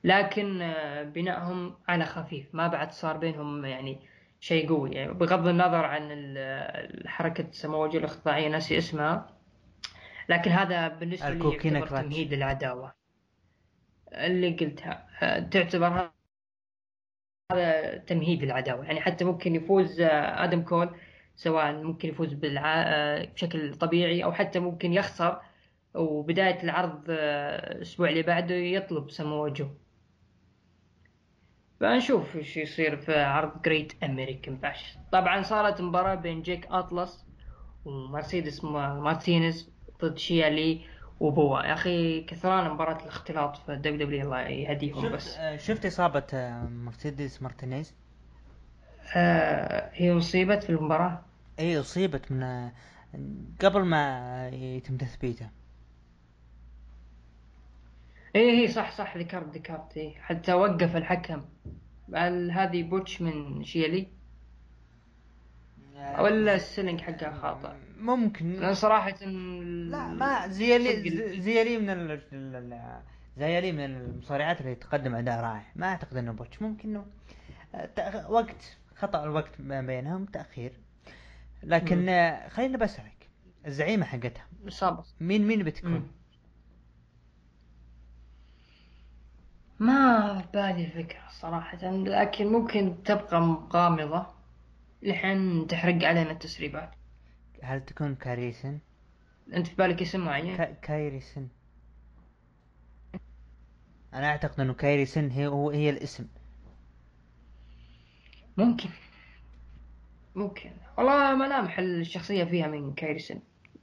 لكن آه، بنائهم على خفيف ما بعد صار بينهم يعني شيء قوي. يعني بغض النظر عن حركة سامو جو الإخضاعية ناسي اسمها. لكن هذا بالنسبة لي يعتبر. تمهيد للعداوه اللي قلتها آه، تعتبر هذا تمهيد للعداوة. يعني حتى ممكن يفوز آه، آدم كول سواء ممكن يفوز بالع... آه، بشكل طبيعي أو حتى ممكن يخسر وبداية العرض آه، الأسبوع اللي بعده يطلب سمو جو. فنشوف إيش يصير في عرض Great American Bash طبعا صارت مباراة بين جيك أطلس ومرسيدس ما- مارتينيز ضد شيا لي وبوا يا أخي كثران مباراة الاختلاط في WW الله يهديهم بس. شفت آه، شفت إصابة آه، مرسيدس مارتينيز؟ آه هي أصيبت في المباراة. إي أصيبت من قبل ما يتم تثبيته. إيه هي صح صح ذكرت ذكرت إيه حتى وقف الحكم. هل هذه بوتش من شيا لي ولا السلنج حقها خاطئ. ممكن. لأن صراحة لا ما زيالي زيالي من ال... ال- ال- زيالي من المصارعات اللي تقدم أداء رائع. ما أعتقد إنه بوتش. ممكن إنه آه، تأخ- وقت خطأ الوقت ما بينهم تأخير. لكن مم. آه، خليني بسالك الزعيمة حقتها. مين مين بتكون؟ مم. ما بالي فكرة صراحة لكن ممكن تبقى غامضة لحين تحرق علينا التسريبات. هل تكون كايري سين؟ أنت في بالك اسم معين؟ كا- كايري سين أنا أعتقد إنه كايري سين هي هو هي الاسم. ممكن. ممكن. والله ملامح الشخصية فيها من كايري سين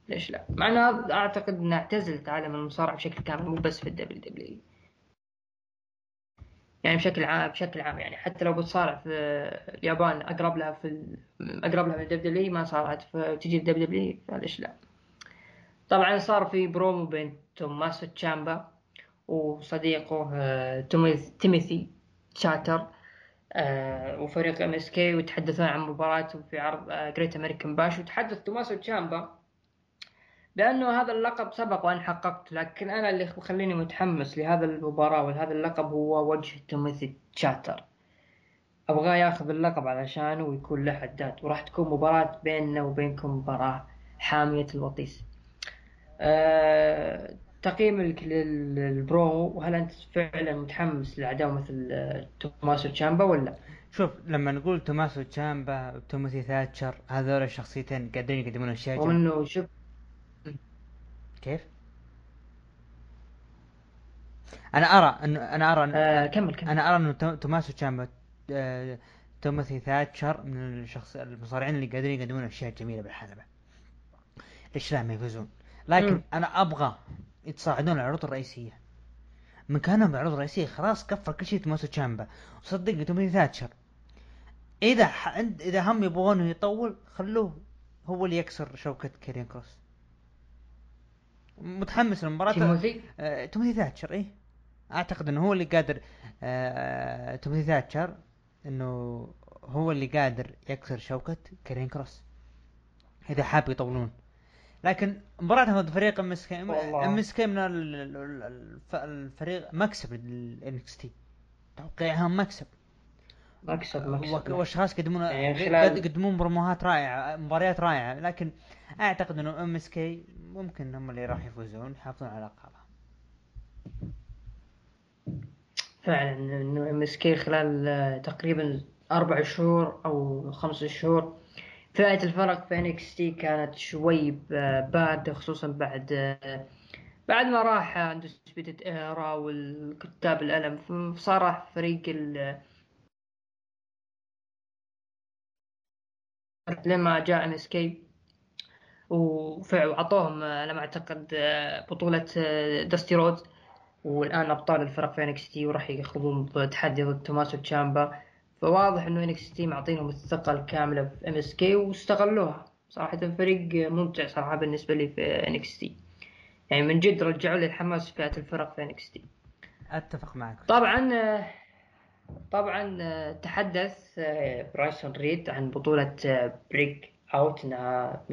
ليش لا؟ مع انها أعتقد إنها اعتزلت عالم المصارعة بشكل كامل مو بس في ال WW يعني بشكل عام بشكل عام يعني حتى لو بتصارع في اليابان أقرب لها في. أقرب لها من ال WW ما صارعت فتجي ال WW فليش لا؟ طبعا صار في برومو بين توماسو تشامبا وصديقه آه، تيموثي ثاتشر آه، وفريق MSK ويتحدثون عن مباراتهم في عرض Great American Bash وتحدث توماسو تشامبا بانه هذا اللقب سبق وان حققت لكن أنا اللي مخليني متحمس لهذا المباراة وهذا اللقب هو وجه تيموثي ثاتشر أبغاه ياخذ اللقب علشانه ويكون له حداد وراح تكون مباراة بيننا وبينكم مباراة حامية الوطيس أه تقييمك لل- للبرومو وهل أنت فعلا متحمس لعداوه مثل توماسو تشامبا ولا؟ شوف لما نقول توماسو تشامبا وتوماثي ثاتشر هذول الشخصيتين قاعدين يقدمون اشياء. انه شوف كيف؟ أنا أرى انه أنا أرى آه أن... كمل كمل. أنا أرى إنه تو- توماسو تشامبا آه، تيموثي ثاتشر من الشخص المصارعين اللي قاعدين يقدمون أشياء جميلة بالحلبة. ليش لا ما يفوزون؟ لكن مم. أنا أبغى يتصاعدون العروض الرئيسية. مكانهم بالعروض الرئيسية خلاص كفر كل شيء توماسو تشامبا. وصدقني تيموثي ثاتشر. إذا ح... إذا هم يبغونه يطول خلوه هو اللي يكسر شوكة كاريون كروس. متحمس للمباراة. تيموثي؟ آه، تيموثي ثاتشر إيه؟ أعتقد إنه هو اللي قادر آه، تيموثي ثاتشر إنه هو اللي قادر يكسر شوكة كاريون كروس إذا حاب يطولون. لكن مباراة ضد فريق ام اس كي. ام اس كي من ال- ال- ال- الف- الفريق مكسب لل NXT توقيعهم مكسب مكسب. مكسب وأشخاص يقدمون يعني خلال- يقدمون بروموهات رائعة مباريات رائعة لكن أعتقد إنه MSK ممكن هم اللي راح يفوزون يحافظون على لقبها فعلا إنه MSK خلال آه، تقريبا أربع شهور أو خمس شهور فئة الفرق في NXT كانت شوي باردة خصوصا بعد آه، بعد ما راح Undisputed Era وكتاب الألم. فصار فريق ال لما جاء MSK وعطوهم على ما أعتقد بطولة داستي رودز والآن أبطال الفرق في NXT وراح يخوضون تحدي ضد توماسو تشامبا. فواضح إنه NXT معطينهم الثقة الكاملة في MSK واستغلوها. صراحة فريق ممتع صراحة بالنسبة لي في NXT. يعني من جد رجعوا لي الحماس في فئة الفرق في NXT. أتفق معك. طبعا طبعا تحدث برونسون ريد عن بطولة Breakout إنها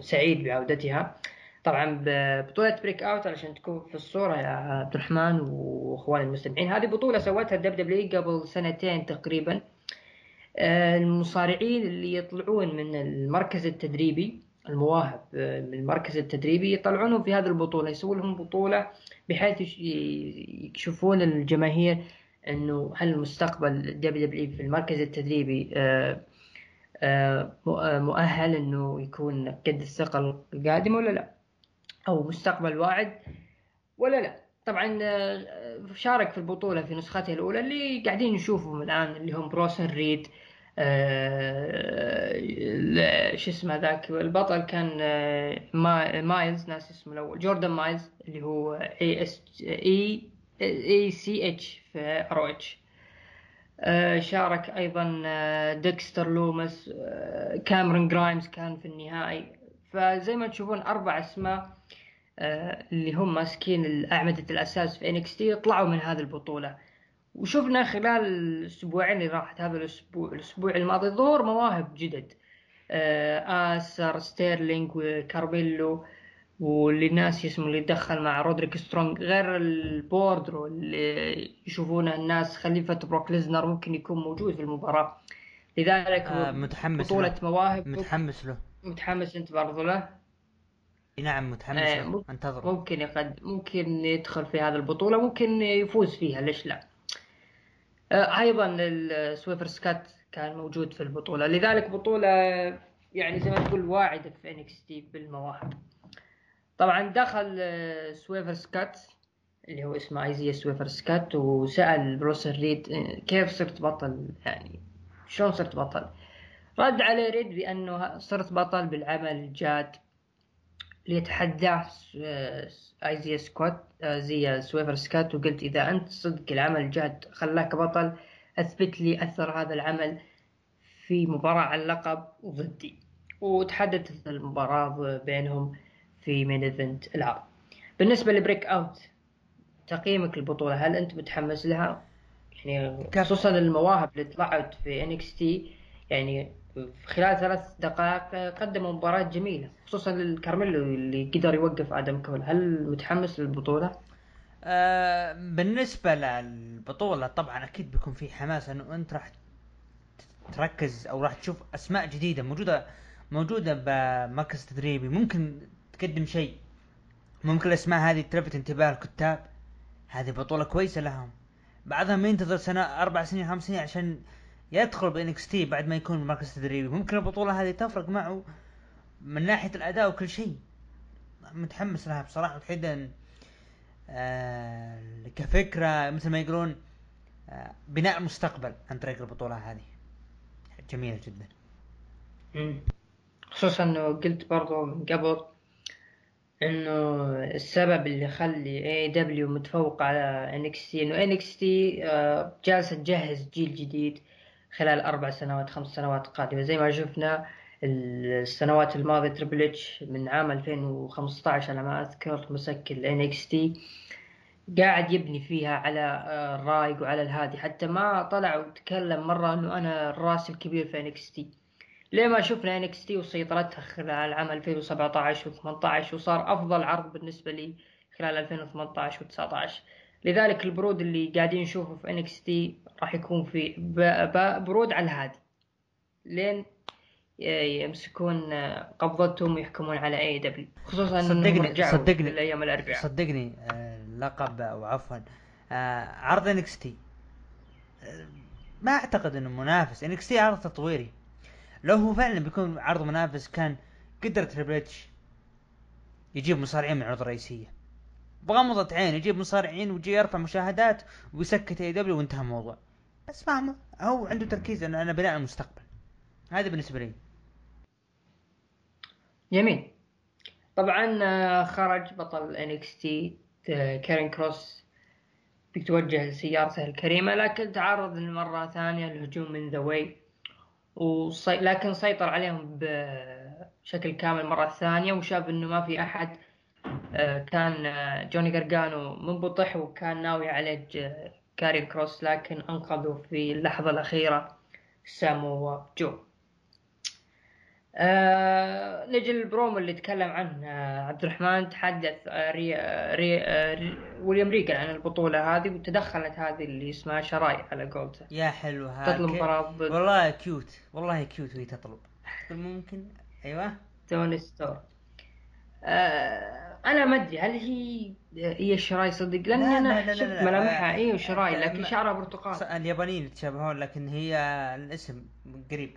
سعيد بعودتها. طبعا بطولة Breakout علشان تكون في الصورة يا عبد الرحمن وإخواني المستمعين. هذه بطولة سوتها ال WW قبل سنتين تقريبا. المصارعين اللي يطلعون من المركز التدريبي المواهب من المركز التدريبي يطلعونهم في هذه البطولة. يسوون لهم بطولة بحيث يكشفون الجماهير إنه هل مستقبل WW في المركز التدريبي مؤهل إنه يكون قد الثقة القادمة ولا لا؟ أو مستقبل واعد ولا لا؟ طبعا شارك في البطولة في نسختها الأولى اللي قاعدين نشوفهم الآن اللي هم برونسون ريد آه شو اسمه ذاك؟ البطل كان آه مايلز ناس اسمه الأول جوردن مايلز اللي هو اي اس اي اي سي اتش في ار اتش آه شارك أيضا آه ديكستر لومس آه كاميرون جرايمز كان في النهائي. فزي ما تشوفون أربع أسماء اللي هم ماسكين اعمده الأساس في NXT طلعوا من هذه البطولة. وشفنا خلال الأسبوعين اللي راحت هذا الأسبوع الأسبوع الماضي ظهور مواهب جدد آسر ستيرلينج وكاربيلو اسمه اللي دخل مع رودريك سترونج غير البوردرو اللي يشوفونه الناس خليفة بروك ليزنر ممكن يكون موجود في المباراة. لذلك آه متحمس بطولة له. مواهب. متحمس له. متحمس أنت برضو له؟ نعم متحمس آه له. انتظر ممكن يقد ممكن يدخل في هذه البطولة ممكن يفوز فيها ليش لا؟ آه أيضا السويرف سكوت كان موجود في البطولة. لذلك بطولة يعني زي ما تقول واعدة في NXT بالمواهب. طبعا دخل سويرف سكوت اللي هو اسمه ايزيا سويرف سكوت وسأل برونسون ريد كيف صرت بطل؟ يعني شلون صرت بطل؟ رد عليه ريد بأنه صرت بطل بالعمل الجاد ليتحداه ايزيا سكوت ازيا سويرف سكوت وقلت إذا أنت صدق العمل الجاد خلاك بطل أثبت لي أثر هذا العمل في مباراة على اللقب ضدي وتحددت المباراة بينهم. في main event العرض بالنسبة ل Breakout تقييمك للبطولة هل أنت متحمس لها؟ يعني خصوصا المواهب اللي طلعت في NXT يعني خلال ثلاث دقائق قدموا مباراة جميلة خصوصا الكارميلو اللي قدر يوقف آدم كول. هل متحمس للبطولة؟ آه بالنسبة للبطولة طبعا أكيد بيكون في حماس انه أنت راح تركز أو راح تشوف أسماء جديدة موجودة موجودة بمركز تدريبي. ممكن تقدم شيء. ممكن الاسماء هذه تلفت انتباه الكتاب. هذه بطولة كويسة لهم. بعضهم ينتظر سنة أربع سنين خمس سنين عشان يدخل بإنكس تي بعد ما يكون مركز تدريبي ممكن البطولة هذه تفرق معه من ناحية الأداء وكل شيء. متحمس لها بصراحة تحديدا آه كفكرة مثل ما يقولون آه بناء المستقبل عن طريق البطولة هذه. جميلة جدا. خصوصا إنه قلت برضو من قبل إنه السبب اللي يخلي AEW متفوق على NXT إنه NXT جالسة تجهز جيل جديد خلال أربع سنوات خمس سنوات قادمة. زي ما شفنا السنوات الماضية تريبل اتش من عام 2015 على ما أذكر مسك ال NXT قاعد يبني فيها على الرايق وعلى الهادي. حتى ما طلع وتكلم مرة إنه أنا الراس الكبير في NXT ليه ما شفنا NXT وسيطرتها خلال عام 2017 و18 وصار أفضل عرض بالنسبة لي خلال 2018 و19 لذلك البرود اللي قاعدين نشوفه في NXT راح يكون في برود على الهادي لين يمسكون آه، قبضتهم ويحكمون على AEW خصوصا إنهم صدقني صدقني في الأيام الأربعاء. صدقني آه، اللقب أو عفوا آه، عرض NXT ما أعتقد إنه منافس. NXT عرض تطويري. لو هو فعلا بيكون عرض منافس كان قدر تريبل اتش يجيب مصارعين من العروض الرئيسية. بغمضة عين يجيب مصارعين ويجي يرفع مشاهدات ويسكت AEW وانتهى الموضوع. بس ما- هو عنده تركيز انه أنا بناء المستقبل. هذا بالنسبة لي. جميل. طبعا آه، خرج بطل NXT كاريون كروس بتوجه لسيارته الكريمة لكن تعرض لمرة ثانية للهجوم من ذا واي وصي... لكن سيطر عليهم بشكل كامل مرة ثانية وشاف إنه ما في أحد. آه، كان آه، جوني جرجانو منبطح وكان ناوي يعالج آه، كاريون كروس لكن أنقذه في اللحظة الأخيرة ساموا جو آه نجي البرومو اللي تكلم عنه آه عبد الرحمن تحدث آه ري ري ري ويليام ريجال عن البطولة هذه وتدخلت هذه اللي اسمها شراي على قولته. يا حلو هذا تطلب مباراة ضد والله cute والله cute وهي تطلب. ممكن؟ أيوه. توني ستور. آه أنا ما أدري هل هي هي شراي صدق؟ لاني لا، أنا شفت لا، لا. ملامحها. إيوه شراي لكن شعرها برتقال. اليابانيين يتشابهون لكن هي الاسم قريب.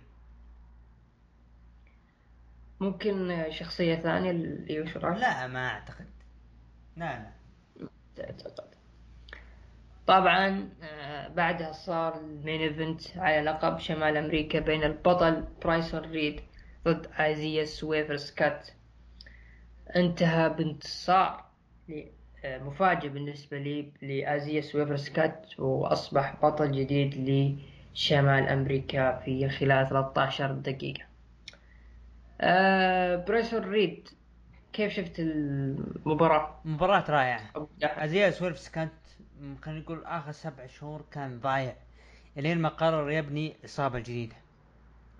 ممكن شخصية ثانية اللي هي شراي لا ما أعتقد. لا لا. تعتقد طبعا آه، بعدها صار ال main event على لقب شمال أمريكا بين البطل برونسون ريد ضد ايزيا سويرف سكوت انتهى بانتصار آه، مفاجئ بالنسبة لي لازيا سويرف سكوت وأصبح بطل جديد لشمال أمريكا في خلال 13 دقيقة. آه، برونسون ريد كيف شفت المباراة؟ مباراة رائعة أبدأ. ازيا سويرف كانت خلينا نقول آخر سبع شهور كان ضايع إلين ما قرر يبني إصابة جديدة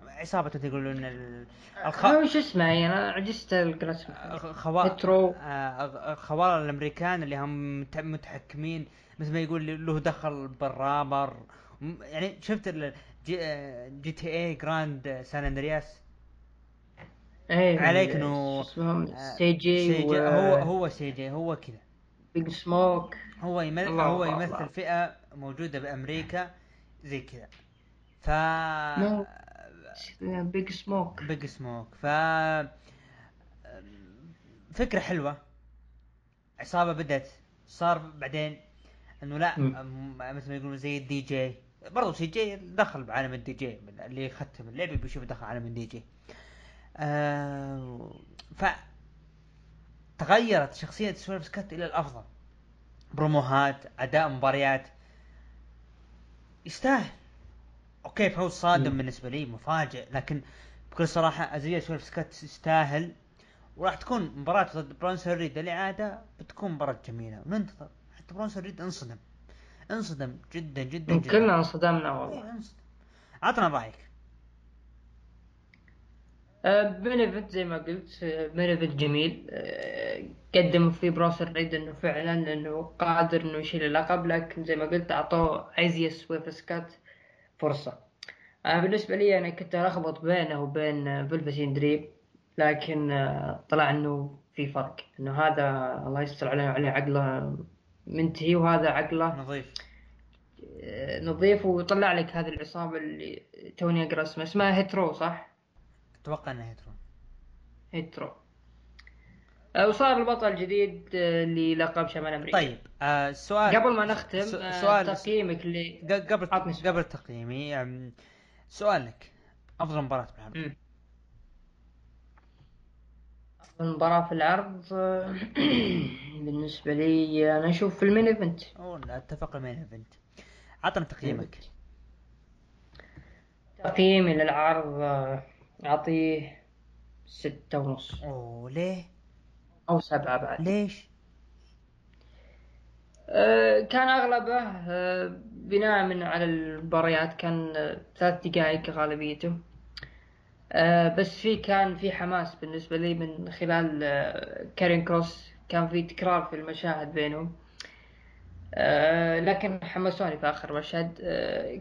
عصابة تقول ان ال- الخ... شو اسمه يعني أنا عجزت. هيترو. آه، خوارل الأمريكان اللي هم مت- متحكمين مثل ما يقول له دخل بالرابر يعني شفت جي, آه، جي تي اي جراند سان أندرياس إيه عليك إنه اسمهم آه، سي جي جي هو هو سي جي هو كذا بيج سموك هو يمثل الله هو الله يمثل الله. فئة موجودة بأمريكا زي كذا ف. بيج سموك بيج سموك ف فكرة حلوة. عصابة بدأت. صار بعدين إنه لا مثل ما يقولون زي الدي جي برضو سي جي دخل بعالم الدي جي اللي يختم اللعبة بيشوف دخل عالم الدي جي آه ف تغيرت شخصية Swerve Scott إلى الأفضل. بروموهات أداء مباريات. يستاهل. أوكي فوز صادم مم. بالنسبة لي مفاجئ لكن بكل صراحة Isaiah Swerve Scott يستاهل وراح تكون مباراة ضد Bronson Reed الإعادة بتكون مباراة جميلة. وننتظر حتى Bronson Reed انصدم. انصدم جدا جدا جدا. كلنا انصدمنا والله. إيه، انصدم. عطنا رأيك. main event زي ما قلت main event جميل. آه، قدم فيه Bronson Reed إنه فعلا إنه قادر إنه يشيل اللقب لكن زي ما قلت أعطوه Isaiah Swerve Scott فرصة. أنا بالنسبة لي أنا كنت ألخبط بينه وبين Velveteen Dream لكن آه، طلع إنه في فرق. إنه هذا الله يستر عليه عليه عقله منتهي وهذا عقله نظيف. آه، نظيف. وطلع لك هذه العصابة اللي توني أقرأ اسمها اسمها Hit Row صح؟ أتوقع انه Hit Row؟ Hit Row. آه، وصار البطل جديد آه، للقب شمال أمريكا. طيب آه سؤال قبل ما نختم آه، سؤال تقييمك ل قبل. قبل تقييمي أم، سؤال لك أفضل مباراة بالعرض مم. المباراة في العرض آه، بالنسبة لي أنا أشوف في ال main لا أتفق المين إيفنت. عطنا تقييمك. تقييمي للعرض آه، أعطيه ستة ونص. أوه ليه؟ أو سبعة بعد. ليش؟ آه، كان أغلبه آه، بناء من على المباريات كان ثلاث دقائق غالبيته. آه، بس في كان في حماس بالنسبة لي من خلال Karrion Kross. كان في تكرار في المشاهد بينهم. لكن حمسوني في آخر مشهد.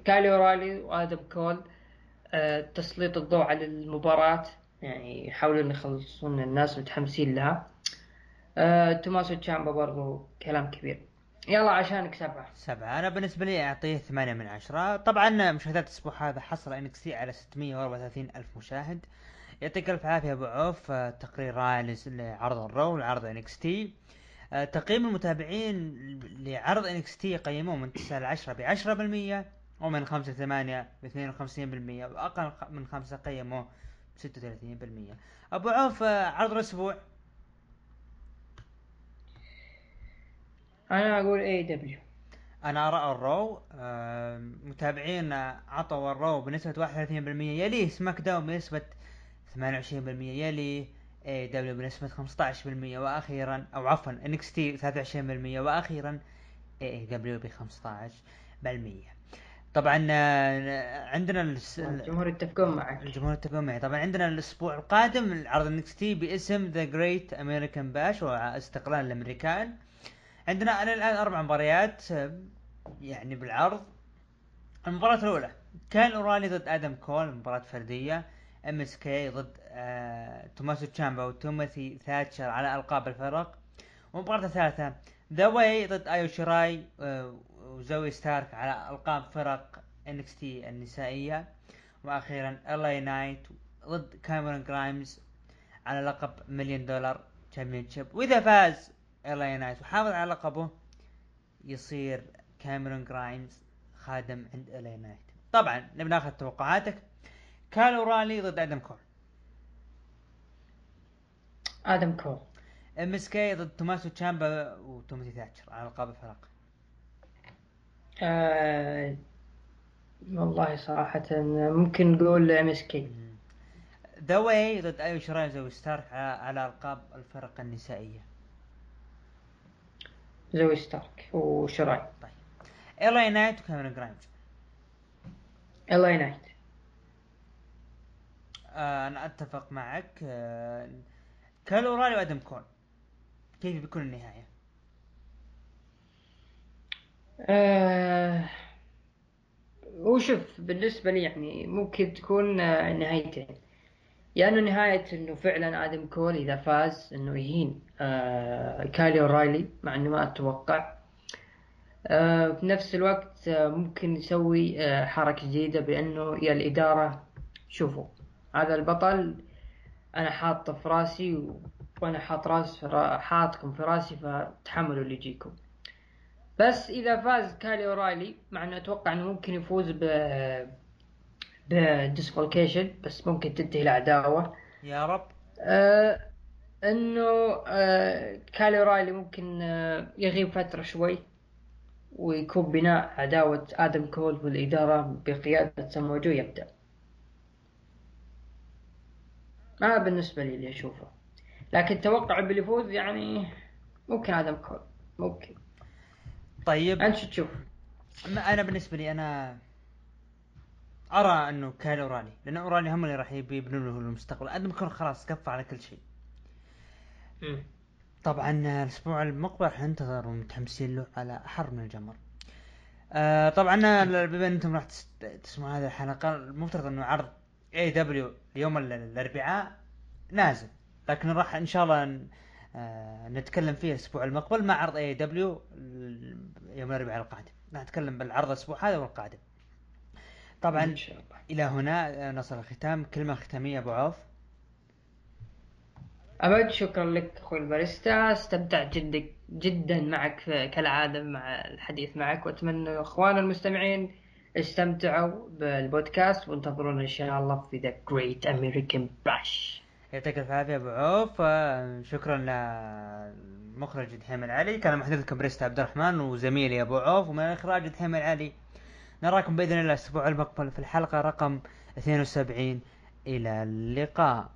Kyle O'Reilly و Adam Cole. تسليط الضوء على المباراة يعني يحاولون يخلصون الناس متحمسين لها. آه، Tommaso Ciampa برضو كلام كبير. يلا عشانك سبعة. سبعة. أنا بالنسبة لي أعطيه ثمانية من عشرة. طبعا مشاهدات الأسبوع هذا حصل NXT على 634 ألف مشاهد. يعطيك ألف عافية أبو عوف. آه، تقرير رائع لعرض ال Raw لعرض NXT آه، تقييم المتابعين لعرض NXT قيموه من 9 ل 10 ب 10% ومن 5 ل 8 ب 52% وأقل من 5 قيموه ب 36% أبو عوف آه، عرض الأسبوع. أنا أقول AEW أنا ارى ال Raw متابعين عطوا ال Raw بنسبة 31% يليه SmackDown بنسبة 28% يلي AEW بنسبة 15% وأخيرا أو عفوا NXT 23% وأخيرا AEW ب 15% طبعا آه، عندنا الجمهور يتفقون معك. الجمهور يتفقون معي. طبعا عندنا الأسبوع القادم عرض NXT باسم The Great American Bash واستقلال الأمريكان. عندنا الآن أربع مباريات آه، يعني بالعرض. المباراة الأولى Kyle O'Reilly ضد Adam Cole مباراة فردية. MSK ضد آه Tommaso Ciampa و Timothy Thatcher على ألقاب الفرق. والمباراة الثالثة The Way ضد Io Shirai آه و Zoey Stark على ألقاب فرق NXT النسائية. وأخيرا LA Knight ضد Cameron Grimes على لقب Million Dollar Championship وإذا فاز LA Knight وحافظ على لقبه يصير Cameron Grimes خادم عند LA Knight طبعا نبي ناخذ توقعاتك. Kyle O'Reilly ضد Adam Cole. Adam Cole. MSK ضد Tommaso Ciampa و Timothy Thatcher على القاب الفرق. آه والله صراحة ممكن نقول MSK The Way ضد Io Shirai Stark على ألقاب الفرق النسائية. Zoey Stark. و Shirai طيب. LA Knight و Cameron Grimes LA Knight آه أنا أتفق معك. آه Kyle O'Reilly و Adam Cole. كيف بيكون النهاية؟ آه وشوف بالنسبة لي يعني ممكن تكون آه، نهايتين. يا إنه نهاية إنه فعلا آدم كول إذا فاز إنه يهين آه كالي أورايلي مع إنه ما أتوقع. آه في نفس الوقت آه ممكن يسوي آه حركة جديدة بإنه يا الإدارة شوفوا هذا البطل أنا حاطه في رأسي وأنا حاط راس حاطكم في رأسي فتحملوا اللي يجيكم. بس إذا فاز Kyle O'Reilly مع إنه أتوقع إنه ممكن يفوز ب ب disqualification بس ممكن تنتهي العداوة يا رب. آه إنه آه Kyle O'Reilly ممكن آه يغيب فترة شوي ويكون بناء عداوة Adam Cole والإدارة بقيادة سموجو يبدأ. ما بالنسبة لي اللي أشوفه. لكن توقع باللي يفوز يعني ممكن آدم كول ممكن. طيب. أنت شو تشوف؟ أنا بالنسبة لي أنا أرى أنه Kyle O'Reilly لأن O'Reilly هم اللي راح يبنوا له المستقبل Adam Cole خلاص كفى على كل شيء. طبعا الأسبوع المقبل راح ننتظر ومتحمسين له على احر من الجمر. آه طبعا بما أنتم راح تسمعوا هذه الحلقة المفترض أنه عرض AEW يوم الأربعاء نازل لكن راح إن شاء الله نتكلم فيه الأسبوع المقبل مع عرض AEW يوم الأربعاء القادم. نتكلم بالعرض الأسبوع هذا والقادم. طبعا إن شاء الله. إلى هنا نصل الختام. كلمة ختامية أبو عوف. أبد شكرا لك أخوي الباريستا. استمتعت جدا جدا معك كالعادة مع الحديث معك. وأتمنى إخواننا المستمعين استمتعوا بالبودكاست. وانتظرونا إن شاء الله في ذا جريت امريكان باش يعطيك العافيه أبو عوف شكرا للمخرج دحيم العلي كان محدثكم بريست عبد الرحمن وزميلي أبو عوف ومن الاخراج دحيم العلي نراكم بإذن الله الأسبوع المقبل في الحلقة رقم 72 إلى اللقاء.